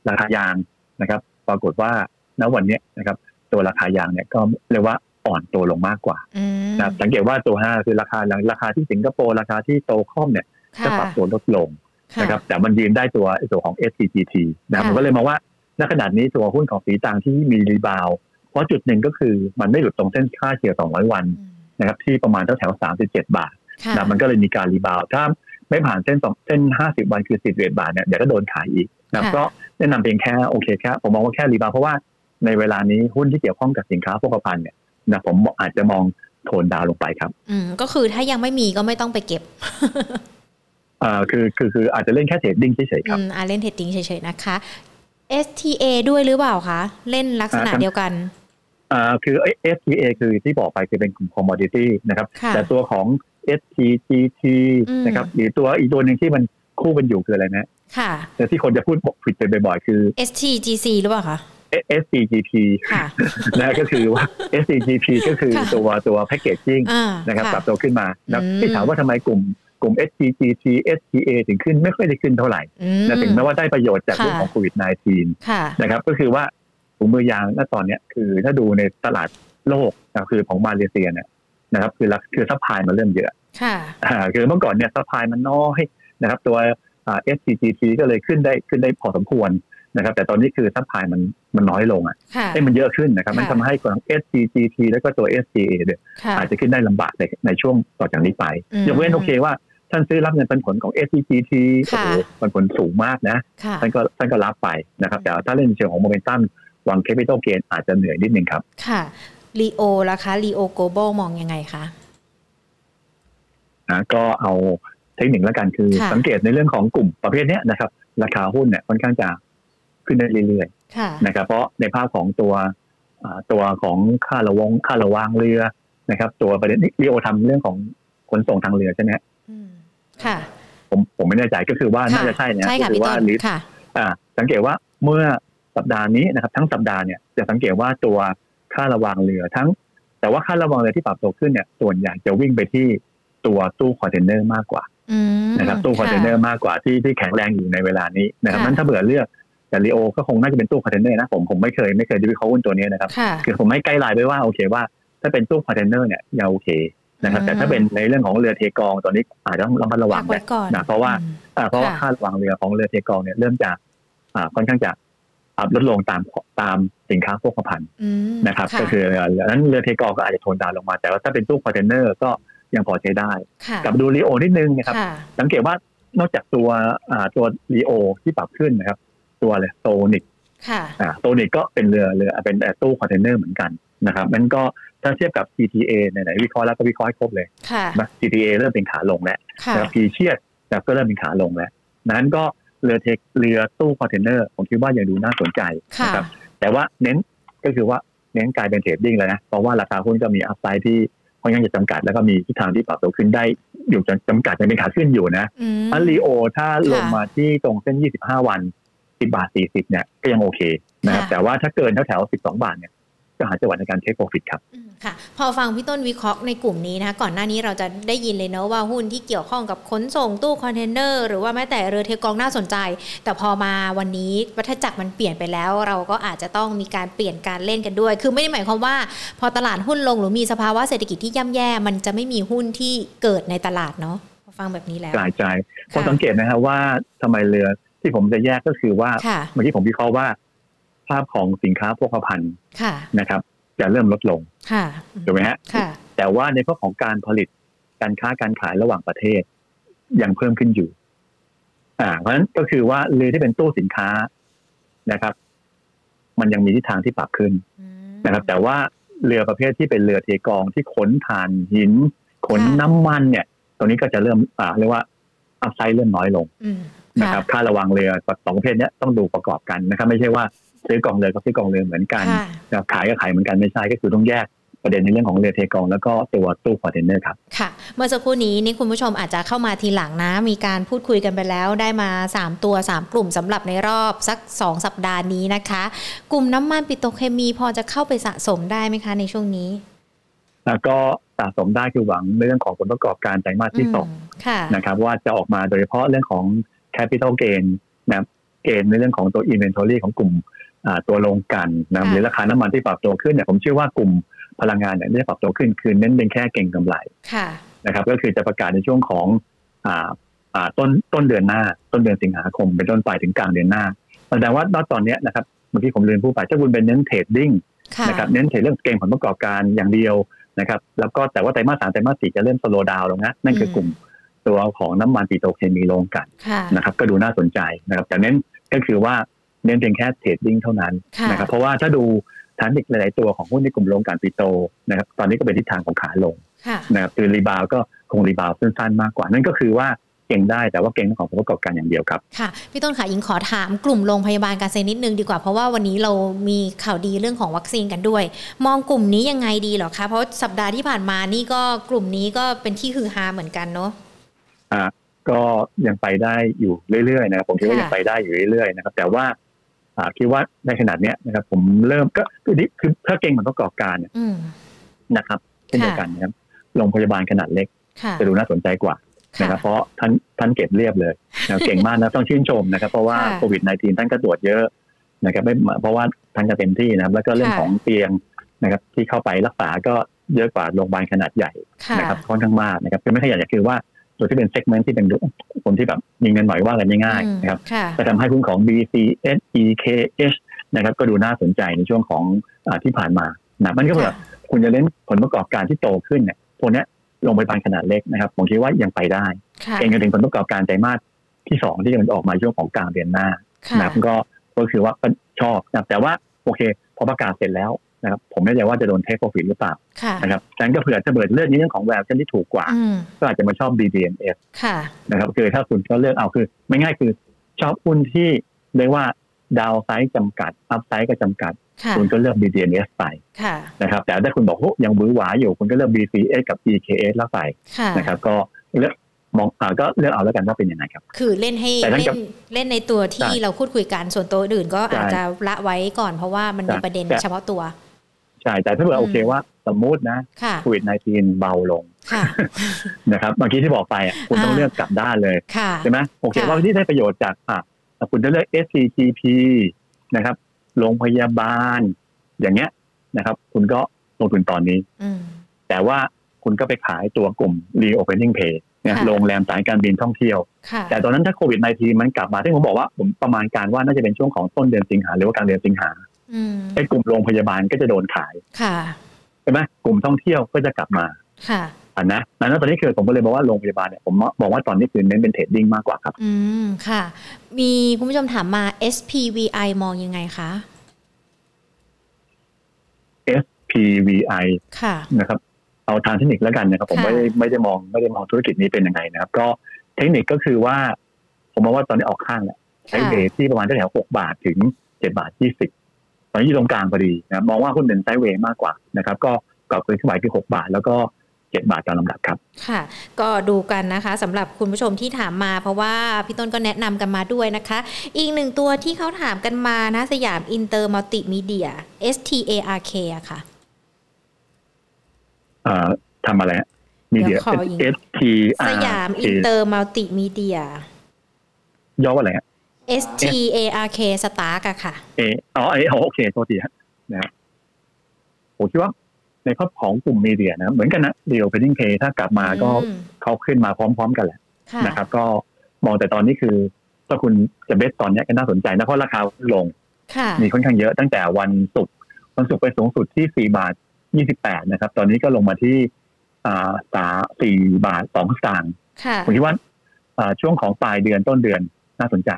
ราคายางนะครับ ปรากฏว่าณวันเนี้ยนะครับ ตัวราคายางเนี่ยก็เรียกว่า อ่อนตัวลงมากกว่าอืมนะครับสังเกตว่าตัวห้าคือราคาราคาที่สิงคโปร์ราคาที่ TOCOM เนี่ยก็ค่ะปรับตัวลดลงค่ะนะครับแต่มันยืนได้ตัวตัวของ STGT นะครับค่ะผมก็เลยมองว่าณขณะนี้ตัวหุ้นของศรีตรังที่มี reboundเพราะจุดหนึ่งก็คือมันไม่หลุดตรงเส้นค่าเฉลี่ย200 วันอืมนะครับที่ประมาณแถวๆ37 บาทค่ะนะมันก็เลยมีการ rebound ถ้าไม่ผ่านเส้นสองเส้น 50 วันคือ11บาทเนี่ยเดี๋ยวก็โดนขายอีกนะค่ะก็แนะนำเพียงแค่โอเคแค่ผมมองว่าแค่ rebound เพราะว่าในเวลานี้หุ้นที่เกี่ยวข้องกับสินค้าโภคภัณฑ์เนี่ย นะผมอาจจะมอง tone down ลงไปครับ อืมก็คือถ้ายังไม่มีก็ไม่ต้องไปเก็บอ่าคือคือคืออาจจะเล่นแค่ trading เฉยๆครับอืมอ่าเล่น trading เฉยๆนะคะ STA ด้วยหรือเปล่าคะ เล่นลักษณะอ่าครับเดียวกันอ่าคือ STA คือที่บอกไปคือเป็นกลุ่ม commodity นะครับค่ะแต่ตัวของ STGT อืมนะครับหรือตัวอีกตัวหนึ่งที่มันคู่กันอยู่คืออะไรนะ ค่ะแต่ที่คนจะพูดบอกผิดไปบ่อยๆ คือ STGC หรือเปล่าคะ SCGP ค่ะนะก็คือว่า SCGP ก็คือค่ะตัวตัวแพ c เกจจิ้งอ่านะครับปรับตัวขึ้นมานะอืมที่ถามว่าทำไมกลุ่มกลุ่ม SCGT STA ถึงขึ้นไม่ค่อยได้ขึ้นเท่าไหร่อืมนะถึงแม้ว่าได้ประโยชน์จากค่ะเรื่องของโควิด -19 ค่ะนะครับก็คือว่าถุงมือยางณตอนเนี้ยคือถ้าดูในตลาดโลกนะคือของมาเลเซียเนี่ยนะครับคือราคือ supply มันเริ่มเยอะค่ะอ่าคือเมื่อก่อนเนี่ย supply มันน้อยนะครับตัวอ่า SCGT ก็เลยขึ้นได้ขึ้นได้พอสมควร นะครับ แต่ตอนนี้คือ supply มันมันน้อยลงอะค่ะให้มันเยอะขึ้นนะครับ มันค่ะทำให้ของ STGT แล้วก็ตัว STA เนี่ยค่ะอาจจะขึ้นได้ลำบากในในช่วงต่อจากนี้ไปอืมยกเว้นโอเคว่าท่านซื้อรับเงินปันผลของ STGT โอ้ค่ะโหปันผลสูงมากนะค่ะท่านก็ท่านก็รับไปนะครับ แต่ถ้าเล่นในเชิงของโมเมนตัมวาง capital gain อาจจะเหนื่อยนิดนึงครับ ค่ะ LEO ล่ะคะ LEO Global มองยังไงคะนะก็เอาเทคนิคแล้วกันคือค่ะสังเกตในเรื่องของกลุ่มประเภทเนี้ยนะครับ ราคาหุ้นเนี่ยค่อนข้างจะ ขึ้นได้เรื่อยค่ะๆนะครับ เพราะในภาพของตัวอ่าตัวของค่าระวงค่าระวางเรือนะครับ ตัวประเด็นนี้ LEO ทำเรื่องของขนส่งทางเรือใช่ไหมฮะอืมค่ะ ผมผมไม่แน่ใจก็คือว่าน่าจะใช่นะใช่ก็ค่ะคืพี่ว่าต้นลิค่ะอ่าสังเกตว่าเมื่อสัปดาห์นี้นะครับ ทั้งสัปดาห์เนี่ยจะสังเกตว่าตัวค่าระวางเรือทั้ง แต่ว่าค่าระวางเรือที่ปรับตัวขึ้นเนี่ย ส่วนใหญ่จะวิ่งไปที่ตัวตู้คอนเทนเนอร์มากกว่าอืมนะครับตู้คอนเทนเนอร์มากกว่าที่ที่แข็งแรงอยู่ในเวลานี้นะครับค่ะนั้นถ้าเบื่อเลือก แต่ LEO ก็คงน่าจะเป็นตู้คอนเทนเนอร์นะผมผมไม่เคยไม่เคยดูวิเคราะห์หุ้นตัวนี้นะครับค่ะคือผมให้ guideline ไว้ว่าโอเคว่า ถ้าเป็นตู้คอนเทนเนอร์เนี่ยยังโอเคนะครับอืมแต่ถ้าเป็นในเรื่องของเรือเทกองตอนนี้อาจจะต้องระมัดระวัพังกไว้นะก่อนนะเพราะว่าอืมอ่าเพราะว่าค่ะค่าระวางเรือของเรือเทกองเนี่ยเริ่มจะอ่าค่อนข้างจะปรับลดลงตามตามสินค้าโภคภัณฑ์อืมนะครับะก็คือเรือนั้นเรือเทกองก็อาจจะ tone down ลงมา แต่ว่าถ้าเป็นตู้คอนเทนเนอร์ก็ยังพอใช้ได้ค่ะกลับมาดู LEO นิดนึงนะครับค่ะสังเกตว่านอกจากตัวอ่าตัว LEO ที่ปรับขึ้นนะครับ ตัวเลย SONIC ค่ะอ่า SONIC ก็เป็นเรือเรือเป็นตู้คอนเทนเนอร์เหมือนกันนะครับมันก็ถ้าเทียบกับ GTA ไหนๆวิเคราะห์แล้วก็วิเคราะห์ให้ครบเลยค่ะนะ GTA เริ่มเป็นขาลงแล้วค่ะนะครับพีเชียดนะครับก็เริ่มเป็นขาลงแล้ว นั้นก็เรือเทคเรือตู้คอนเทนเนอร์ผมคิดว่ายังดูน่าสนใจค่ะนะครับแต่ว่าเน้นก็คือว่าเน้นกลายเป็น trading แล้วนะ เพราะว่าราคาหุ้นก็มี upside ที่ค่อนข้างจะจำกัด แล้วก็มีทิศทางที่ปรับตัวขึ้นได้อยู่จำกัดยังเป็นขาขึ้นอยู่นะอืมอัน LEO ถ้าลงค่ะมาที่ตรงเส้น 25 วัน 10บาท40เนี่ยก็ยังโอเคนะครับค่ะแต่ว่าถ้าเกินแถวๆ12บาทเนี่ยก็หาจังหวะในการ take profit ครับอืมค่ะ พอฟังพี่ต้นวิเคราะห์ในกลุ่มนี้นะคะก่อนหน้านี้เราจะได้ยินเลยเนอะว่าหุ้นที่เกี่ยวข้องกับขนส่งตู้คอนเทนเนอร์หรือว่าแม้แต่เรือเทกองน่าสนใจ แต่พอมาวันนี้วัฏจักรมันเปลี่ยนไปแล้ว เราก็อาจจะต้องมีการเปลี่ยนการเล่นกันด้วย คือไม่ได้หมายความว่า พอตลาดหุ้นลงหรือมีสภาวะเศรษฐกิจที่ย่ำแย่ มันจะไม่มีหุ้นที่เกิดในตลาดเนาะพอฟังแบบนี้แล้วกลายใจพอสังเกตนะครับว่าทำไมเรือ ที่ผมจะแยกก็คือว่าค่ะเมื่อกี้ผมวิเคราะห์ว่า ภาพของสินค้าโภคภัณฑ์ค่ะนะครับ จะเริ่มลดลงค่ะถูกไหมฮะค่ะแต่ว่าในเรื่องของการผลิตการค้าการขายระหว่างประเทศยังเพิ่มขึ้นอยู่ อ่า เพราะฉะนั้นก็คือว่าเรือที่เป็นตู้สินค้านะครับ มันยังมีทิศทางที่ปรับขึ้นอืมนะครับ แต่ว่าเรือประเภทที่เป็นเรือเทกองที่ขนถ่านหิน ขนค่ะน้ำมันเนี่ย ตรงนี้ก็จะเริ่มอ่าเรียกว่า upside เริ่มน้อยลงอืม นะครับค่าระวางเรือสองประเภทเนี้ยต้องดูประกอบกันนะครับไม่ใช่ว่าซื้อกองเรือก็ซื้อกองเรือเหมือนกันค่ะนะครับขายก็ขายเหมือนกันไม่ใช่ก็คือต้องแยกประเด็นในเรื่องของเรือเทกองแล้วก็ตัวตู้คอนเทนเนอร์ครับค่ะ เมื่อสักครู่นี้นี่คุณผู้ชมอาจจะเข้ามาทีหลังนะ มีการพูดคุยกันไปแล้วได้มา 3 ตัว 3 กลุ่มสำหรับในรอบสัก 2 สัปดาห์นี้นะคะ กลุ่มน้ำมันปิโตรเคมีพอจะเข้าไปสะสมได้ไหมคะในช่วงนี้ แล้วก็สะสมได้คือหวังในเรื่องของผลประกอบการไตรมาสที่สองมค่ะนะครับว่าจะออกมาโดยเฉพาะเรื่องของ capital gain นะครับเกณฑ์ในเรื่องของตัว inventory ของกลุ่มอ่าตัวโรงกลันนะครับค่ะหรือราคาน้ำมันที่ปรับตัวขึ้นเนี่ยผมเชื่อว่ากลุ่มพลังงานเนี่ยไม่ได้ปรับตัวขึ้นคือเน้นเป็นแค่เก่งกำไรค่ะนะครับก็คือจะประกาศในช่วงของอ่าอ่าต้นต้นเดือนหน้า ต้นเดือนสิงหาคม เป็นต้นไปถึงกลางเดือนหน้าแสดงว่าณตอนเนี้ยนะครับเมื่อกี้ผมเรียนผู้ไปถ้าคุณเป็นเน้น trading ค่ะนะครับเน้น trade เรื่องเก็งผลประกอบการอย่างเดียวนะครับแล้วก็แต่ว่าไตรมาสสามไตรมาสสี่จะเริ่ม slow down ลงนะนั่นคือกลุ่ม ตัวของน้ำมันปิโตรเคมีโรงกลั่นค่ะนะครับก็ดูน่าสนใจนะครับแต่เน้นก็คือว่าเน้นเพียงแค่ trading เท่านั้นค่ะนะครับเพราะว่าถ้าดูทางเทคนิคหลาย ๆ ตัวของหุ้นในกลุ่มโรงกลั่นปิโตรนะครับตอนนี้ก็เป็นทิศทางของขาลงค่ะนะครับคือ rebound ก็คง rebound สั้น ๆ มากกว่า นั่นก็คือว่าเก็งได้แต่ว่าเก็งของผลประกอบการอย่างเดียวครับ ค่ะ พี่ต้นค่ะยิงขอถามกลุ่มโรงพยาบาลการเซนิดนึงดีกว่า เพราะว่าวันนี้เรามีข่าวดีเรื่องของวัคซีนกันด้วย มองกลุ่มนี้ยังไงดีเหรอคะเพราะสัปดาห์ที่ผ่านมานี่ก็กลุ่มนี้ก็เป็นที่ฮือฮาเหมือนกันเนาะ อ่าก็ยังไปได้อยู่เรื่อยๆนะครับผมคิดว่าค่ะยังไปได้อยู่เรื่อยๆนะครับ แต่ว่าอ่าคิดว่าในขนาดเนี้ยนะครับ ผมเริ่มก็คือนี่คือถ้าเก่งผลประกอบการเนี่ยอืมนะครับเช่นเดียวกันนะครับโรงพยาบาลขนาดเล็กค่ะจะดูน่าสนใจกว่านะครับเพราะท่านท่านเก็บเรียบเลยนะครับเก่งมากนะต้องชื่นชมนะครับ เพราะว่าค่ะโควิด -19 ท่านก็ตรวจเยอะนะครับไม่เพราะว่าท่านก็เต็มที่นะครับ แล้วก็เรื่องค่ะของเตียงนะครับ ที่เข้าไปรักษาก็เยอะกว่าโรงพยาบาลขนาดใหญ่ค่ะนะครับค่อนข้างมากนะครับคือไม่ใช่อยากจะคือว่า ตัวที่เป็นเซกเมนต์ที่เป็นคนที่แบบมีเงินหน่อยว่ากันง่ายอืมๆนะครับค่ะจะทำให้หุ้นของ BC SEKH นะครับก็ดูน่าสนใจในช่วงของอาที่ผ่านมานะมันก็แบบคุณจะเล่นผลประกอบการที่โตขึ้นเนี่ยพวกเนี้ยโรงพยาบาลขนาดเล็กนะครับผมคิดว่ายังไปได้ค่ะเองจนถึงผลประกอบการไตรมาสที่สองที่จะออกมาช่วงของกลางเดือนหน้าค่ะนะครับก็ก็คือว่าก็ชอบนะครับแต่ว่าโอเค พอประกาศเสร็จแล้ว นะครับผมไม่แน่ใจว่าจะโดนเทคโปรฟิตหรือเปล่าค่ะนะครับฉะนั้นก็เผื่อจะเบิดเลือกในเรื่องของแววเช่นที่ถูกกว่าอืมก็อาจจะมาชอบ BDNF ค่ะนะครับคือถ้าคุณก็เลือกเอาคือ ไม่ง่ายคือชอบหุ้นที่เรียกว่าดาวไซด์จำกัด อัพไซด์ก็จำกัดค่ะคุณก็เลือก BDNF ไปค่ะนะครับแต่ถ้าคุณบอกโอ้ยังบื้อหวาอยู่คุณก็เลือก BCS กับ EKS แล้วไปค่ะนะครับ ก็เลือกมองอ่าก็เลือกเอาแล้วกันว่าเป็นยังไงครับ คือเล่นให้แต่นั่นเล่กับนเล่นในตัวที่ใช่เราพูดคุยกันส่วนตัวอื่นก็ใช่อาจจะละไว้ก่อนเพราะว่ามันมีใช่ประเด็นแต่เฉพาะตัว ใช่แต่ถ้าเผื่ออืมโอเคว่าสมมุตินะค่ะโควิด -19 เบาลงค่ะนะครับเมื่อกี้ที่บอกไปอะคุณต้องอ่าเลือกกลับด้านเลยค่ะใช่ไหมโอเคค่ะว่าที่ได้ประโยชน์จากอะคุณจะเลือก SCGP นะครับโรงพยาบาล อย่างเงี้ยนะครับ คุณก็ลงทุนตอนนี้อืมแต่ว่าคุณก็ไปขายตัวกลุ่ม reopening pay เนี่ยค่ะโรงแรมสายการบินท่องเที่ยวค่ะแต่ตอนนั้นถ้าโควิด -19 มันกลับมาที่ผมบอกว่าผมประมาณการว่าน่าจะเป็นช่วงของต้นเดือนสิงหาหรือว่ากลางเดือนสิงหาอืม ไอ้กลุ่มโรงพยาบาลก็จะโดนขายค่ะใช่ไหมกลุ่มท่องเที่ยวก็จะกลับมาค่ะอะนะดังนั้นตอนนี้คือผมก็เลยบอกว่าโรงพยาบาลเนี่ยผมมองว่าตอนนี้คือเน้นเป็นเทรดดิ้งมากกว่าครับ อืมค่ะ มีคุณผู้ชมถามมา SPVI มองยังไงคะ SPVI ค่ะนะครับ เอาทางเทคนิคแล้วกันนะครับ ผมค่ะไม่ได้ไม่ได้มองไม่ได้มองธุรกิจนี้เป็นยังไงนะครับ ก็เทคนิคก็คือว่า ผมมองว่าตอนนี้ออกข้างแหละใช้ค่ะ base ที่ประมาณแถวหกบาทถึงเจ็ดบาทยี่สิบ ตอนนี้อยู่ตรงกลางพอดีนะครับมองว่าหุ้นเป็น sideway มากกว่านะครับ ก็กรอบเกินขึ้นไปคือหกบาท แล้วก็17บาทตามลำดับครับ ค่ะ ก็ดูกันนะคะสำหรับคุณผู้ชมที่ถามมา เพราะว่าพี่ต้นก็แนะนำกันมาด้วยนะคะ อีกหนึ่งตัวที่เขาถามกันมานะสยามอินเตอร์มัลติมีเดีย STARK อะค่ะเอ่อทำอะไรมีเดียเดี๋ยวขออีก S T ส R ยามอินเตอร์มัลติมีเดียย่อว่าอะไรฮะ STARK สตาร์กอะค่ะเออ๋อเออโอเคโทษทีฮะนะฮะผมคิดว่าในภาพของกลุ่มมีเดียนะ เหมือนกันนะเดียวเพนดิ้งเพย์ถ้ากลับมาก็อืมเขาขึ้นมาพร้อมๆกันแหละค่ะนะครับ ก็มองแต่ตอนนี้คือถ้าคุณจะเบสตอนเนี้ยก็น่าสนใจนะเพราะราคาลงค่ะมีค่อนข้างเยอะตั้งแต่วันศุกร์วันศุกร์ไปสูงสุดที่สี่บาทยี่สิบแปดนะครับ ตอนนี้ก็ลงมาที่อ่าสาสี่บาทสองสตางค์ค่ะผมคิดว่าอ่าช่วงของปลายเดือนต้นเดือนน่าสนใจ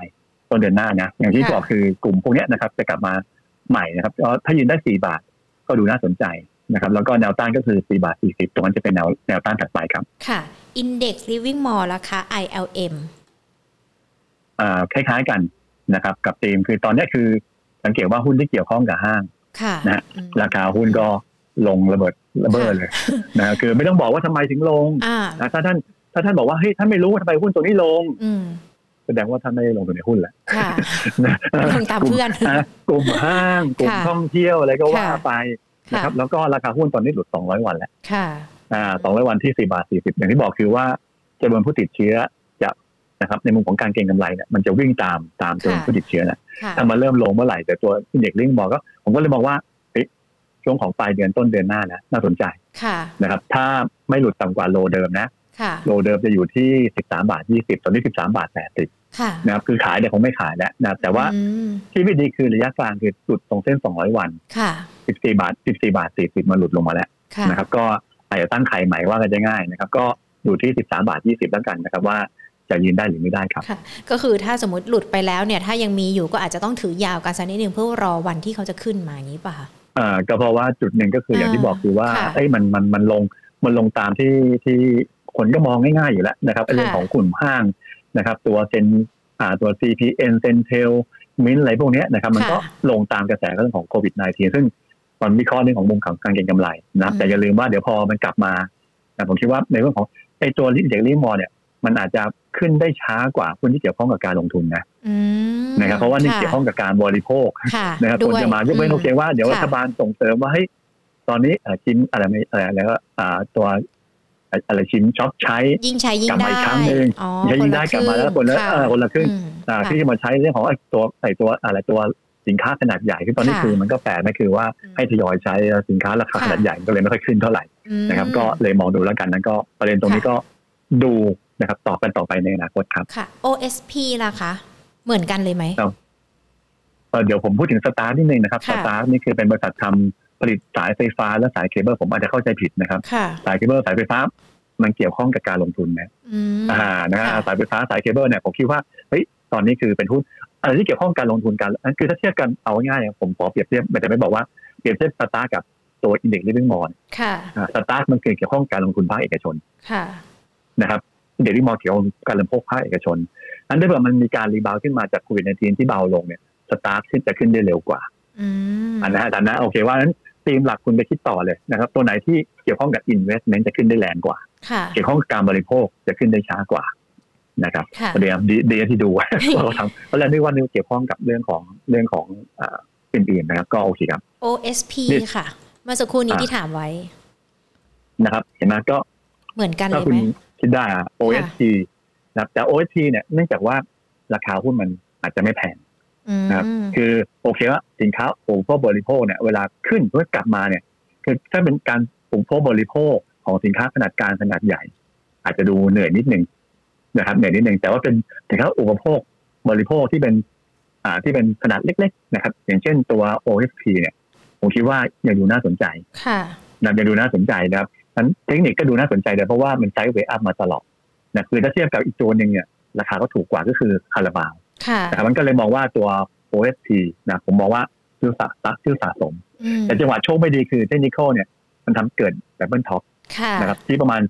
ต้นเดือนหน้านะอย่างที่ค่ะบอกคือกลุ่มพวกเนี้ยนะครับ จะกลับมาใหม่นะครับก็ถ้ายืนได้สี่บาทก็ดูน่าสนใจนะครับ แล้วก็แนวต้านก็คือสี่บาทสี่สิบตรงนั้นจะเป็นแนวแนวต้านถัดไปครับ ค่ะ Index Living Mall ราคา ILM อ่าคล้ายๆกันนะครับ กับธีมคือตอนเนี้ยคือสังเกตว่าหุ้นที่เกี่ยวข้องกับห้างค่ะนะฮะอืมราคาหุ้นก็ลงระเบิดระเบ้อเลยนะคือไม่ต้องบอกว่าทำไมถึงลงอ่านะถ้าท่านถ้าท่านบอกว่าเฮ้ยท่านไม่รู้ว่าทำไมหุ้นตัวนี้ลงอืม แสดงว่าท่านไม่ได้ลงทุนในหุ้นแหละค่ะนะลงตามเพื่อนกลุ่ะกลุ่มห้างกลุ่มค่ะท่องเที่ยวอะไรก็ว่าค่ะไปนะครับแล้วก็ราคาหุ้นตอนนี้หลุด 200 วันแล้วค่ะอ่า200วันที่4บาท40อย่างที่บอกคือว่าจำนวนผู้ติดเชื้อจะนะครับ ในมุมของการเก็งกำไรเนี่ยมันจะวิ่งตามตามจำนวนค่ะผู้ติดเชื้อนะค่ะถ้ามันเริ่มลงเมื่อไหร่แต่ตัวเด็กลิงบอกก็ ผมก็เลยมองว่าเฮ้ยช่วงของปลายเดือนต้นเดือนหน้านะน่าสนใจค่ะนะครับ ถ้าไม่หลุดต่ำกว่าโลเดิมนะค่ะ โลเดิมจะอยู่ที่ 13 บาท 20 ตอนนี้ 13 บาท 80ค่ะนะครับคือขายเนี่ยคงไม่ขายแล้วนะครับแต่ว่าอืมที่ไม่ดีคือระยะกลางคือหลุดตรงเส้น 200 วันค่ะ14 บาท 14 บาท 40 มาหลุดลงมาแล้วค่ะนะครับก็อาจจะตั้งไข่ใหม่ว่ากันจะง่ายนะครับ ก็อยู่ที่ 13 บาท 20 แล้วกันนะครับว่าจะยืนได้หรือไม่ได้ครับค่ะก็คือถ้าสมมติหลุดไปแล้วเนี่ย ถ้ายังมีอยู่ก็อาจจะต้องถือยาวกันสักนิดนึงเพื่อรอวันที่เขาจะขึ้นมาอย่างนี้ป่ะคะอ่าก็เพราะว่าจุดหนึ่งก็คืออย่างที่บอกคือว่าค่ะเอ้ยมันมันมันลงมันลงตามที่ที่ คนก็มองง่ายๆอยู่แล้วนะครับไอ้เรื่องค่ะของกลุ่มห้างนะครับ ตัวเซนอ่าตัว CPN เซนเทลมินอะไรพวกเนี้ยนะครับ มันก็ลงตามกระแสเรื่องของโควิด -19 ซึ่งตอนวิเคราะห์เรื่องของมุมของการเก็งกำไรนะแต่อย่าลืมว่าเดี๋ยวพอมันกลับมานะผมคิดว่าในเรื่องของไอ้ตัวลิเด็กลิมอเนี่ย มันอาจจะขึ้นได้ช้ากว่าหุ้นที่เกี่ยวข้องกับการลงทุนนะอืมนะครับเพราะว่านี่ค่เกี่ยวข้องกับการบริโภคค่ะนะครับควรจะมายกเว้นโอเคว่าเดี๋ยวค่ะรัฐบาลส่งเสริมว่าให้ยตอนนี้เอ่อชิ้นอะไรไม่อะไรแล้วก็อ่าตัวอะไรชิ้นช็อปใช้ยิ่งใช้ยิ่กลังบมาได้อีกครั้งหนึ่งอ๋อใช้ยิ่งได้กลับมาแล้วคนละค่ะเออคนละครึ่งอืมอ่าค่ะที่จะมาใช้เรื่องของไอ้ตัวไอ้ตัวอะไรตัวสินค้าขนาดใหญ่คือตอนนี้ค่ะคือมันก็แปลกนะคือว่าอืมให้ทยอยใช้สินค้าราคาค่ะขนาดใหญ่ก็เลยไม่ค่อยขึ้นเท่าไหร่อืมนะครับ ก็เลยมองดูแล้วกันนั้นก็ประเด็นตรงนี้ค่ะก็ดูนะครับต่อกันต่อไปในอนาคตครับค่ะ OSP ล่ะคะ เหมือนกันเลยไหมครับเอ่อเดี๋ยวผมพูดถึง STARK นิดนึงนะครับค่ะ STARK นี่คือเป็นบริษัททำ ผลิตสายไฟฟ้าและสายเคเบิลผมอาจจะเข้าใจผิดนะครับค่ะสายเคเบิลสายไฟฟ้ามันเกี่ยวข้องกับการลงทุนนะอืมอ่านะฮะค่ะสายไฟฟ้าสายเคเบิลเนี่ยผมคิดว่าเฮ้ยตอนนี้คือเป็นหุ้นอะไรที่เกี่ยวข้องกับการลงทุนกันอันคือถ้าเทียบกันเอาง่ายๆผมขอเปรียบเทียบแต่ไม่บอกว่าเปรียบเทียบ STARK กับตัว Index Living Mall ค่ะ STARK มันคือเกี่ยวข้องกับการลงทุนภาคเอกชนค่ะนะครับ Index Living Mall เกี่ยวข้องกับการลงทุนภาคเอกชนอันถ้าเกิดมันมีการ rebound ขึ้นมาจากโควิดในทีที่เบาลงเนี่ย STARK ขึ้นจะขึ้นได้เร็วกว่าอืมอันนะฮะแต่นะโอเคว่านั้น ธีมหลักคุณไปคิดต่อเลยนะครับ ตัวไหนที่เกี่ยวข้องกับ investment จะขึ้นได้แรงกว่าค่ะเกี่ยวข้องกับการบริโภคจะขึ้นได้ช้ากว่านะครับค่ะประเดี๋ยวดีดีที่ดูว่าเราทำเพราะฉะนั้นนึกว่านี่เกี่ยวข้องกับเรื่องของเรื่องของอ่าอื่นๆนะครับก็โอเคครับ OSP นี่ค่ะ เมื่อสักครู่นี้อ่าที่ถามไว้นะครับ เห็นไหมก็เหมือนกันถ้าเลยคุไหณมคิดได้อะ OST นะครับแต่ OST เนี่ยเนื่องจากว่าราคาหุ้นมันอาจจะไม่แพงอืม นะครับคือโอเคว่าสินค้าอุปโภคบริโภคเนี่ยเวลาขึ้นเพื่อกลับมาเนี่ย คือถ้าเป็นการอุปโภคบริโภคของสินค้าขนาดกลางขนาดใหญ่ อาจจะดูเหนื่อยนิดนึงนะครับเหนื่อยนิดนึงแต่ว่าเป็นสินค้าอุปโภคบริโภคที่เป็น อ่าที่เป็นขนาดเล็ก ๆ นะครับ อย่างเช่นตัว OSP เนี่ย ผมคิดว่ายังดูน่าสนใจค่ะนะยังดูน่าสนใจนะครับนั้นเทคนิคก็ดูน่าสนใจเลยเพราะว่ามันไซด์เวอัพมาตลอดนะคือถ้าเทียบกับอีกตัวหนึ่งเนี่ยราคาก็ถูกกว่าก็คือคาราบาว ค่ะนะครับมันก็เลยมองว่าตัว OSP นะผมมองว่าซื้อสะสะซื้อสะสมอืมแต่จังหวะโชคไม่ดีคือเทคนิคเนี่ย มันทำเกิดแบบ double top ค่ะนะครับที่ประมาณ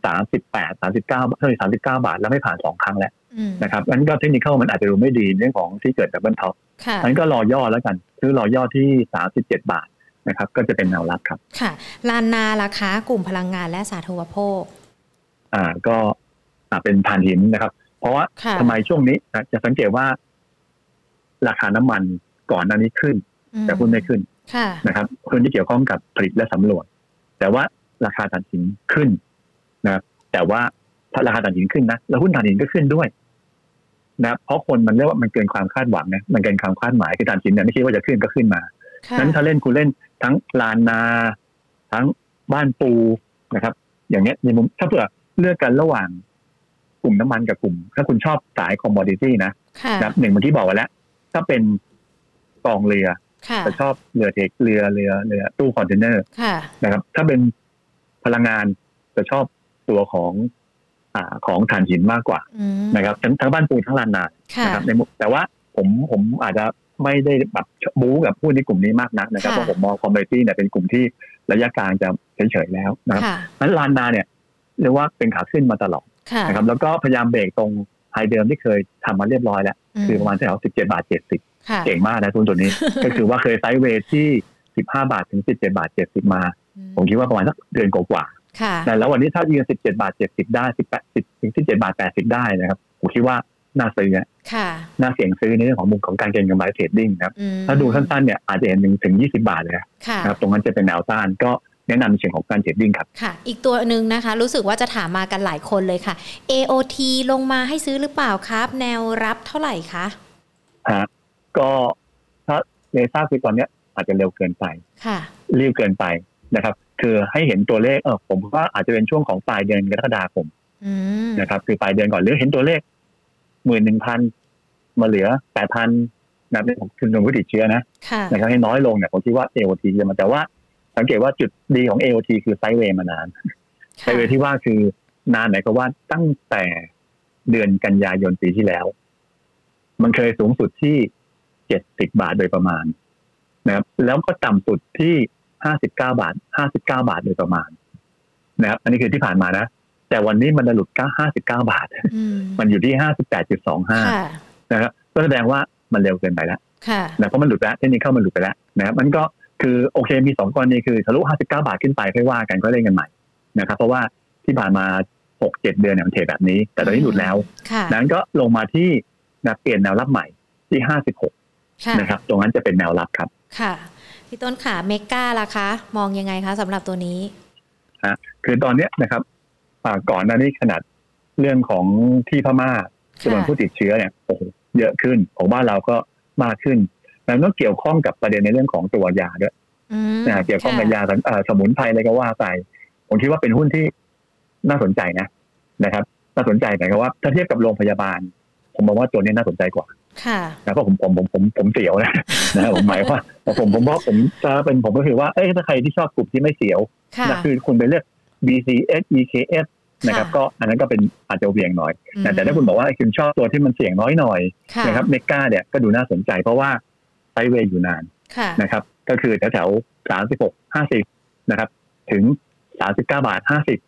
38 39เท่าไหร่39 บาท แล้วไม่ผ่าน2ครั้งแล้วอืมนะครับงั้นก็เทคนิคมันอาจจะดูไม่ดีเรื่องของที่เกิดแบบ double top ค่ะงั้นก็รอย่อแล้วกัน ซื้อรอย่อที่ 37 บาทนะครับก็จะเป็นแนวรับครับ ค่ะ ลานนาราคากลุ่มพลังงานและสาธารณโภคอ่าก็อ่าเป็นถ่านหินนะครับ เพราะว่าค่ะทำไมช่วงนี้นะจะสังเกตว่า ราคาน้ำมันก่อนหน้านี้ขึ้นอืมแต่หุ้นไม่ขึ้นค่ะนะครับหุ้นที่เกี่ยวข้องกับผลิตและสำรวจ แต่ว่าราคาถ่านหินขึ้นนะครับแต่ว่าถ้าราคาถ่านหินขึ้นนะแล้วหุ้นถ่านหินก็ขึ้นด้วยนะครับเพราะคนมันเรียกว่ามันเกินความคาดหวังนะมันเกินความคาดหมายคือถ่านหินเนี่ยไม่คิดว่าจะขึ้นก็ขึ้นมาค่ะนั้นถ้าเล่นคุณเล่นทั้งลานนา ทั้งบ้านปูนะครับ อย่างเนี้ยในมุมถ้าเผื่อเลือกกันระหว่างกลุ่มน้ำมันกับกลุ่ม ถ้าคุณชอบสาย commodity นะค่ะนะครับหนึ่งเมื่อกี้บอกไว้แล้ว ถ้าเป็นกองเรือค่ะจะชอบเรือเทคเรือเรือเรือตู้คอนเทนเนอร์ค่ะนะครับ ถ้าเป็นพลังงานจะชอบตัวของอ่าของถ่านหินมากกว่าอืมนะครับ ทั้งทั้งบ้านปูทั้งลานนาค่ะนะครับในมุมแต่ว่าผมผมอาจจะไม่ได้แบบบู๊กับหุ้นในกลุ่มนี้มากนักนะครับค่ะเพราะผมมอง commodity เนี่ยเป็นกลุ่มที่ระยะกลางจะเฉยๆแล้วนะครับค่ะนั้นลานนาเนี่ยเรียกว่าเป็นขาขึ้นมาตลอดค่ะนะครับ แล้วก็พยายามเบรกตรง high เดิมที่เคยทำมาเรียบร้อยแล้ว คือประมาณแถวสิบเจ็ดบาทเจ็ดสิบค่ะเก่งมากนะหุ้นตัวนี้ ก็คือว่าเคย sideway ที่สิบห้าบาทถึงสิบเจ็ดบาทเจ็ดสิบมาอืมผมคิดว่าประมาณสักเดือนกว่าๆค่ะนะแล้ววันนี้ถ้ายืนสิบเจ็ดบาทเจ็ดสิบได้สิบแปดสิบถึงสิบเจ็ดบาทแปดสิบได้นะครับ ผมคิดว่าน่าซื้อนะค่ะน่าเสี่ยงซื้อในเรื่องของมุมของการเก็งกำไร trading นะครับอืมถ้าดูสั้นๆเนี่ยอาจจะเห็นถึงถึงยี่สิบาทเลยค่ะนะครับ ตรงนั้นจะเป็นแนวต้านก็ แนะนำในเชิงของการเทรดดิ้งครับค่ะ อีกตัวหนึ่งนะคะ รู้สึกว่าจะถามมากันหลายคนเลยค่ะ AOT ลงมาให้ซื้อหรือเปล่าครับ แนวรับเท่าไหร่คะฮะก็ถ้าเลซ่าคือตอนเนี้ยอาจจะเร็วเกินไปค่ะรีบเกินไปนะครับ คือให้เห็นตัวเลขเออผมว่าอาจจะเป็นช่วงของปลายเดือนกรกฎาคมอืมนะครับ คือปลายเดือนก่อนหรือเห็นตัวเลขหมื่นหนึ่งพันมาเหลือแปดพันนะครับในของคุณผู้ติดเชื้อนะค่ะนะครับให้น้อยลงเนี่ยผมคิดว่า AOT จะมาแต่ว่า สังเกตว่าจุดดีของ AOT คือไซด์เวย์มานานไซด์เวย์ที่ว่าคือนานไหนก็ว่าตั้งแต่เดือนกันยายนปีที่แล้ว มันเคยสูงสุดที่เจ็ดสิบาทโดยประมาณนะครับ แล้วก็ต่ำสุดที่ห้าสิบเก้าบาทห้าสิบเก้าบาทโดยประมาณ นะครับ อันนี้คือที่ผ่านมานะ แต่วันนี้มันหลุดก้าห้าสิบเก้าบาทอืมมันอยู่ที่ห้าสิบแปดจุดสองห้าค่ะนะครับก็แสดงว่ามันเร็วเกินไปแล้วค่ะนะเพราะมันหลุดแล้วเทคนิคเข้ามันหลุดไปแล้วนะครับมันก็ คือโอเคมีสองกรณีคือทะลุ59บาทขึ้นไปค่อยว่ากันก็เล่นกันใหม่นะครับเพราะว่าที่ผ่านมา6-7เดือนเนี่ยมันเทรดแบบนี้ แต่ตอนนี้หลุดแล้วค่ะนั้นก็ลงมาที่นะเปลี่ยนแนวรับใหม่ที่56ค่ะนะครับ ตรงนั้นจะเป็นแนวรับครับ ค่ะพี่ต้นขาเมกาล่ะคะ มองยังไงคะสำหรับตัวนี้คือตอนเนี้ยนะครับอ่าก่อนหน้านี้ขนาดเรื่องของที่พม่าจำนวนค่ะผู้ติดเชื้อเนี่ยโอ้โหเยอะขึ้นของบ้านเราก็มากขึ้น แล้วก็เกี่ยวข้องกับประเด็นในเรื่องของตัวยาด้วยอืมนะเกี่ยวข้องกับค่ะยาสมุนเอ่อสมุนไพรอะไรก็ว่าไปผมคิดว่าเป็นหุ้นที่น่าสนใจนะนะครับ น่าสนใจหมายความว่าถ้าเทียบกับโรงพยาบาล ผมมองว่าตัวนี้น่าสนใจกว่า ค่ะนะเพราะผมผมผมผมผมเสียวนะนะผมหมายว่าผมผมว่าผมถ้าเป็นผมก็คือว่าเอ้ยถ้าใครที่ชอบกลุ่มที่ไม่เสียวค่ะนะคือคุณไปเลือก BCS EKS นะครับก็อันนั้นก็เป็นอาจจะเวียงหน่อยอืมนะแต่ถ้าคุณบอกว่าคุณชอบตัวที่มันเสี่ยงน้อยหน่อยค่ะนะครับเมกาเนี่ยก็ดูน่าสนใจเพราะว่า ไซด์เวย์อยู่นานค่ะนะครับ ก็คือแถวแถวสามสิบหกห้าสิบนะครับ ถึงสามสิบเก้าบาทห้าสิบ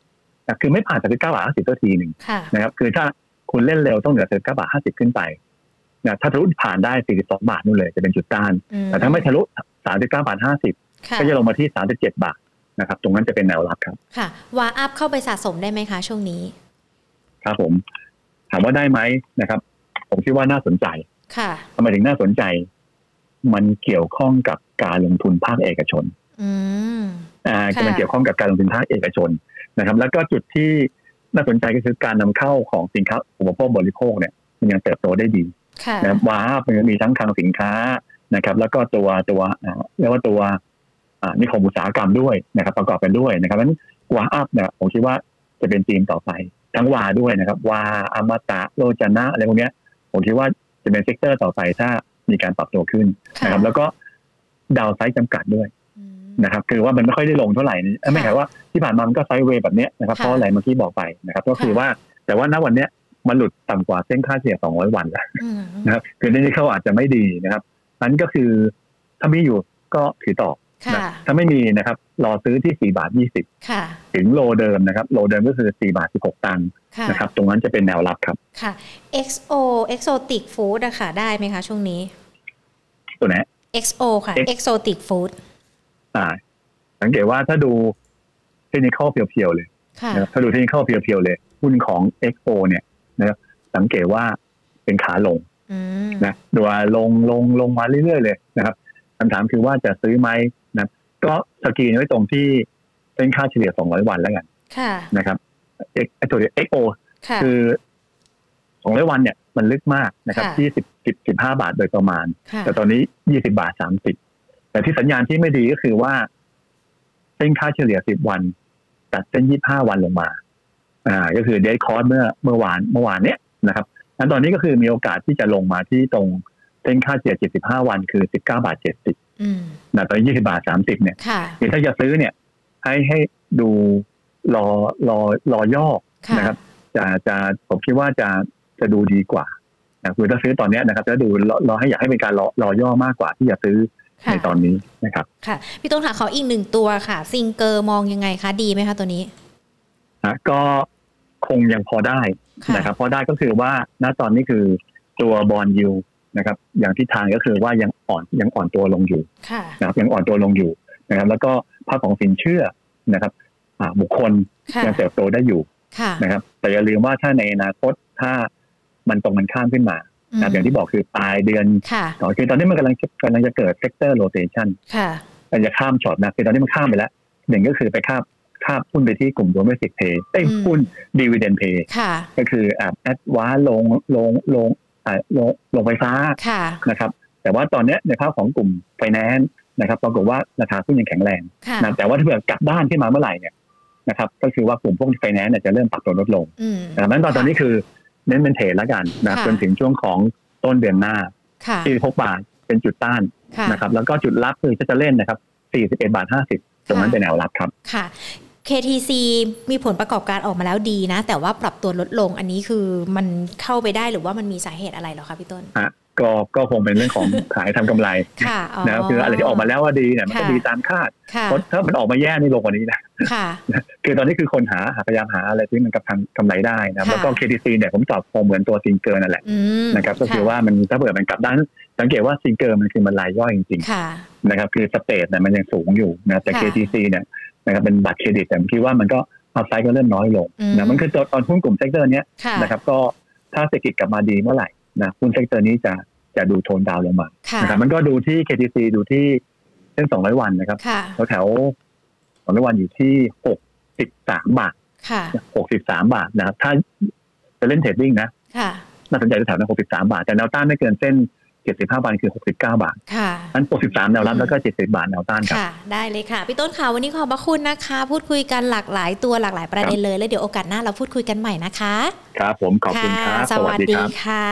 นะคือไม่ผ่านสามสิบเก้าบาทห้าสิบตัวทีหนึ่งค่ะนะครับ คือถ้าคุณเล่นเร็วต้องเหลือสามสิบเก้าบาทห้าสิบขึ้นไปนะถ้าทะลุผ่านได้สี่สิบสองบาทนู่นเลยจะเป็นจุดต้านอืมแต่ถ้าไม่ทะลุสามสิบเก้าบาทห้าสิบค่ะก็จะลงมาที่สามสิบเจ็ดบาทนะครับ ตรงนั้นจะเป็นแนวรับครับ ค่ะวาอัพเข้าไปสะสมได้ไหมคะ ช่วงนี้ ครับผม ถามว่าได้ไหมนะครับ ผมคิดว่าน่าสนใจ ค่ะทำไมถึงน่าสนใจ มันเกี่ยวข้องกับการลงทุนภาคเอกชนอืมอ่าค่ะมันเกี่ยวข้องกับการลงทุนภาคเอกชนนะครับ แล้วก็จุดที่น่าสนใจก็คือการนำเข้าของสินค้าอุปโภคบริโภคเนี่ย มันยังเติบโตได้ดีค่ะนะครับ WHA มันมีทั้งคลังสินค้านะครับ แล้วก็ตัวตัวอ่าเรียกว่าตัวอ่านิคมอุตสาหกรรมด้วยนะครับ ประกอบกันด้วยนะครับเพราะฉะนั้น WHAUP เนี่ยผมคิดว่าจะเป็นธีมต่อไป ทั้ง WHA ด้วยนะครับ WHA อมตะโรจนะอะไรพวกเนี้ยผมคิดว่าจะเป็น sector ต่อไปถ้า มีการปรับตัวขึ้นค่ะนะครับ แล้วก็ downside จำกัดด้วยอืมนะครับ คือว่ามันไม่ค่อยได้ลงเท่าไหร่นี่เอ้ยไม่ใช่ว่าที่ผ่านมามันก็ไซด์เวย์แบบเนี้ยนะครับค่ะเพราะอะไรเมื่อกี้บอกไปนะครับ ก็คือค่ะว่าแต่ว่าณวันเนี้ยมันหลุดต่ำกว่าเส้นค่าเฉลี่ย200 วันแล้วอืมนะครับ คือนี่เขาอาจจะไม่ดีนะครับนั้นก็คือถ้ามีอยู่ก็ถือต่อค่ะนะ ถ้าไม่มีนะครับรอซื้อที่ 4 บาทค่ะ20 ถึงโลเดิมนะครับ โลเดิมก็คือ 4 บาท 16 ตังค์ค่ะนะครับ ตรงนั้นจะเป็นแนวรับครับ ค่ะ XO Exotic Food อะค่ะได้ไหมคะช่วงนี้ ตัวไหน XO ค่ะ X Exotic Food อ่าสังเกตว่าถ้าดูเทคนิคเพียวๆเลยค่ะนะครับถ้าดูเทคนิคเพียวๆเลย หุ้นของ XO เนี่ยนะครับสังเกตว่าเป็นขาลงอืมนะดูว่าลงลงลงมาเรื่อยๆเลยนะครับคำถามคือว่าจะซื้อไหมนะ ก็สกรีนไว้ตรงที่เป็นค่าเฉลี่ย 200 วันแล้วกันค่ะนะครับเอ็กไอตัวเดียว XO ค่ะคือ200 วันเนี่ย มันลึกมากนะครับค่ะที่10 10 15 บาทโดยประมาณค่ะแต่ตอนนี้ 20 บาท 30 แต่ที่สัญญาณที่ไม่ดีก็คือว่าเส้นค่าเฉลี่ย 10 วันตัดเส้น 25 วันลงมา อ่า ก็คือเดทคอร์สเมื่อเมื่อวานเมื่อวานเนี้ยนะครับนั้นตอนนี้ก็คือมีโอกาสที่จะลงมาที่ตรงเส้นค่าเฉลี่ย 75 วันคือ 19 บาท 70อืม นะตอนนี้20บาท30เนี่ยค่ะคือถ้าจะซื้อเนี่ย ให้ให้ดูรอรอรอย่อค่ะนะครับ จะจะผมคิดว่าจะจะดูดีกว่านะคือถ้าซื้อตอนเนี้ยนะครับ จะดูรอรอให้อยากให้เป็นการรอรอย่อมากกว่าที่จะซื้อค่ะในตอนนี้นะครับ ค่ะ พี่ต้นค่ะขออีกหนึ่งตัวค่ะ ซิงเกอร์มองยังไงคะดีไหมคะตัวนี้นะก็คงยังพอได้ค่ะนะครับ พอได้ก็คือว่าณตอนนี้คือตัวบอลยู นะครับ อย่างที่ทางก็คือว่ายังอ่อนยังอ่อนตัวลงอยู่ค่ะนะครับยังอ่อนตัวลงอยู่นะครับ แล้วก็ภาคของสินเชื่อนะครับอ่าบุคคลค่ะยังเติบโตได้อยู่ค่ะนะครับ แต่อย่าลืมว่าถ้าในอนาคตถ้ามันตรงกันข้ามขึ้นมานะครับอย่างที่บอกคือปลายเดือนค่ะต่อคือตอนนี้มันกำลังจะกำลังจะเกิด sector rotation ค่ะมันจะข้ามช็อตนะคือตอนนี้มันข้ามไปแล้วหนึ่งก็คือไปข้ามข้ามหุ้นไปที่กลุ่ม domestic pay เอ้ยอืมหุ้น dividend pay ค่ะก็คืออ่าแอดวาลงลงลง อ่าลงลงไฟฟ้าค่ะนะครับ แต่ว่าตอนเนี้ยในภาพของกลุ่มไฟแนนซ์นะครับปรากฏว่าราคาหุ้นยังแข็งแรงค่ะนะแต่ว่าถ้าเกิดกลับด้านขึ้นมาเมื่อไหร่เนี่ยนะครับก็คือว่ากลุ่มพวกไฟแนนซ์เนี่ยจะเริ่มปรับตัวลดลงอืมดังนั้นตอนตอนนี้คือเน้นเป็น trade แล้วกันนะค่ะจนถึงช่วงของต้นเดือนหน้าค่ะที่พบาทเป็นจุดต้านค่ะนะครับ แล้วก็จุดรับคือจะจะเล่นนะครับ41บาท50ตรงนั้นเป็นแนวรับครับ ค่ะ KTC มีผลประกอบการออกมาแล้วดีนะ แต่ว่าปรับตัวลดลงอันนี้คือมันเข้าไปได้หรือว่ามันมีสาเหตุอะไรเหรอคะพี่ต้นก็ก็คงเป็นเรื่องของขายทำกำไรค่ะอ๋อนะครับคืออะไรที่ออกมาแล้วว่าดีเนี่ยมันก็ค่ะดีตามคาดค่ะเพราะถ้ามันออกมาแย่นี่ลงกว่านี้นะค่ะคือตอนนี้คือคนหาหาพยายามหาอะไรที่มันกับทางกำไรได้นะค่ะแล้วก็ KTC เนี่ยผมตอบคงเหมือนตัวซิงเกอร์นั่นแหละอืมนะครับก็คือว่ามันถ้าเปิดมันกลับด้านสังเกตว่าซิงเกอร์มันคือมันรายย่อยจริงค่ะๆนะครับคือ spread เนี่ยมันยังสูงอยู่นะแต่ค่ะ KTC เนี่ย นะครับเป็นบัตรเครดิตแต่ผมคิดว่ามันก็upside ก็เริ่มน้อยลงอืมนะมันคือตอนหุ้นกลุ่ม sector เนี้ยค่ะนะครับก็ถ้าเศรษฐกิจกลับมาดีเมื่อไหร่นะหุ้น sector นี้จะจะดู tone down ลงมาค่ะนะครับมันก็ดูที่ KTC ดูที่เส้น 200 วันนะครับค่ะแถวแถว200 วันอยู่ที่ 63 บาทค่ะ63 บาทนะครับ ถ้าจะเล่น trading นะค่ะน่าสนใจแถวนั้น63 บาท แต่แนวต้านไม่เกินเส้น 75วันคือ 69 บาทค่ะนั้น63แนวรับแล้วก็ 70 บาทแนวต้านครับค่ะได้เลยค่ะ พี่ต้นค่ะวันนี้ขอบพระคุณนะคะ พูดคุยกันหลากหลายตัวหลากหลายประเด็นเลย แล้วเดี๋ยวโอกาสหน้าเราพูดคุยกันใหม่นะคะครับผมขอบคุณครับะสวัสดีครับค่ะ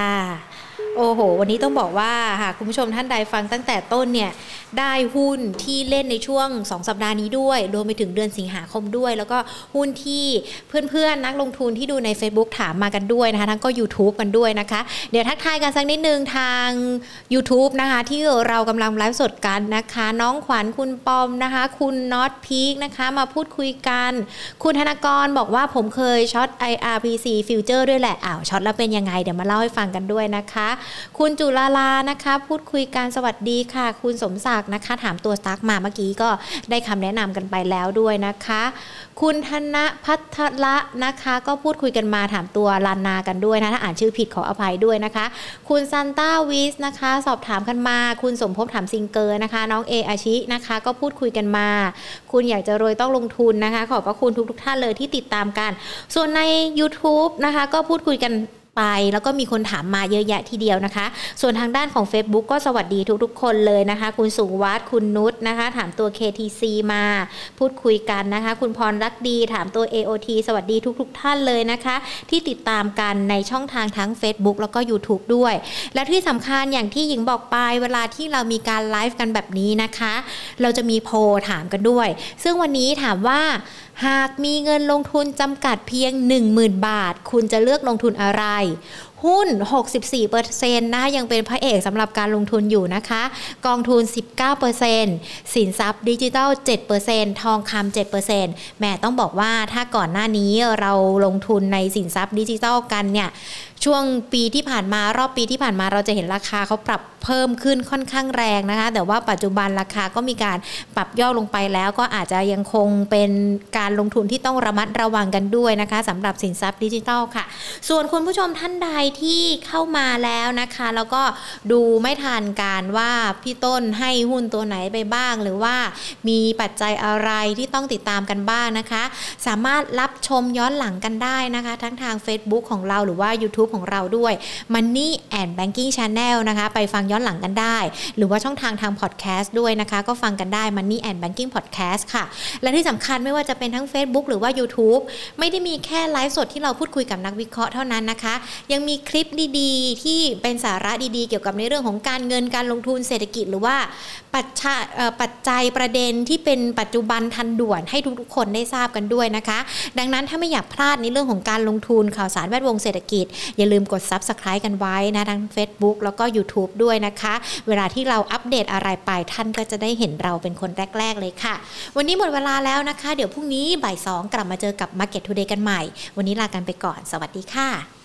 โอ้โห วันนี้ต้องบอกว่าหากคุณผู้ชมท่านใดฟังตั้งแต่ต้นเนี่ย ได้หุ้นที่เล่นในช่วง 2 สัปดาห์นี้ด้วย รวมไปถึงเดือนสิงหาคมด้วย แล้วก็หุ้นที่เพื่อนๆ นักลงทุนที่ดูใน Facebook ถามมากันด้วยนะคะ ทั้งก็ YouTube กันด้วยนะคะ เดี๋ยวทักทายกันสักนิดนึงทาง YouTube นะคะ ที่เรากำลังไลฟ์สดกันนะคะ น้องขวัญคุณปอมนะคะ คุณน็อตพีคนะคะมาพูดคุยกัน คุณธนากรบอกว่าผมเคย short IRPC Future ด้วยแหละอ้าวช็อตแล้วเป็นยังไงเดี๋ยวมาเล่าให้ฟังกันด้วยนะคะ คุณจุลาลานะคะ พูดคุยกันสวัสดีค่ะ คุณสมศักดินะคะ ถามตัว STARK มาเมื่อกี้ก็ได้คำแนะนำกันไปแล้วด้วยนะคะ คุณธนพัทละนะคะ ก็พูดคุยกันมาถามตัวลานนากันด้วยนะถ้าอ่านชื่อผิดขออภัยด้วยนะคะ คุณซันต้าวิสนะคะ สอบถามกันมา คุณสมภพถามซิงเกอร์นะคะ น้องเออาชินะคะ ก็พูดคุยกันมา คุณอยากจะรวยต้องลงทุนนะคะ ขอบพระคุณทุกๆท่านเลยที่ติดตามกัน ส่วนใน YouTube นะคะ ก็พูดคุยกัน ไป แล้วก็มีคนถามมาเยอะแยะทีเดียวนะคะ ส่วนทางด้านของ Facebook ก็สวัสดีทุกๆ คนเลยนะคะ คุณสุวัตคุณนุชนะคะ ถามตัว KTC มาพูดคุยกันนะคะ คุณพรรักดีถามตัว AOT สวัสดีทุกๆท่านเลยนะคะ ที่ติดตามกันในช่องทางทั้ง Facebook แล้วก็ YouTube ด้วย และที่สำคัญอย่างที่หญิงบอกไปเวลาที่เรามีการไลฟ์กันแบบนี้นะคะ เราจะมีโพลถามกันด้วย ซึ่งวันนี้ถามว่าหากมีเงินลงทุนจำกัดเพียง 10,000 บาท คุณจะเลือกลงทุนอะไรหุ้น 64%นะคะยังเป็นพระเอกสำหรับการลงทุนอยู่นะคะ กองทุน 19%สินทรัพย์ดิจิทัล 7%ทองคำ7%แหมต้องบอกว่าถ้าก่อนหน้านี้เราลงทุนในสินทรัพย์ดิจิทัลกันเนี่ยช่วงปีที่ผ่านมารอบปีที่ผ่านมาเราจะเห็นราคาเขาปรับเพิ่มขึ้นค่อนข้างแรงนะคะ แต่ว่าปัจจุบันราคาก็มีการปรับย่อลงไปแล้วก็อาจจะยังคงเป็นการลงทุนที่ต้องระมัดระวังกันด้วยนะคะสำหรับสินทรัพย์ดิจิทัลค่ะ ส่วนคุณผู้ชมท่านใดที่เข้ามาแล้วนะคะ แล้วก็ดูไม่ทันการว่าพี่ต้นให้หุ้นตัวไหนไปบ้าง หรือว่ามีปัจจัยอะไรที่ต้องติดตามกันบ้างนะคะ สามารถรับชมย้อนหลังกันได้นะคะ ทั้งทาง Facebook ของเราหรือว่า YouTube ของเราด้วย Money and Banking Channel นะคะไปฟังย้อนหลังกันได้ หรือว่าช่องทางทางพอดแคสต์ด้วยนะคะ ก็ฟังกันได้ Money and Banking Podcast ค่ะ และที่สำคัญไม่ว่าจะเป็นทั้ง Facebook หรือว่า YouTube ไม่ได้มีแค่ไลฟ์สดที่เราพูดคุยกับนักวิเคราะห์เท่านั้นนะคะ ยังมีคลิปดีๆ ที่เป็นสาระดีๆ เกี่ยวกับในเรื่องของการเงินการลงทุนเศรษฐกิจหรือว่า ปัจจัยปัจจัยประเด็นที่เป็นปัจจุบันทันด่วนให้ทุกๆคนได้ทราบกันด้วยนะคะ ดังนั้นถ้าไม่อยากพลาดในเรื่องของการลงทุนข่าวสารแวดวงเศรษฐกิจ อย่าลืมกด Subscribe กันไว้นะทั้ง Facebook แล้วก็ YouTube ด้วยนะคะ เวลาที่เราอัปเดตอะไรไปท่านก็จะได้เห็นเราเป็นคนแรก ๆ เลยค่ะ วันนี้หมดเวลาแล้วนะคะ เดี๋ยวพรุ่งนี้บ่ายสองกลับมาเจอกับ Market Today กันใหม่ วันนี้ลากันไปก่อน สวัสดีค่ะ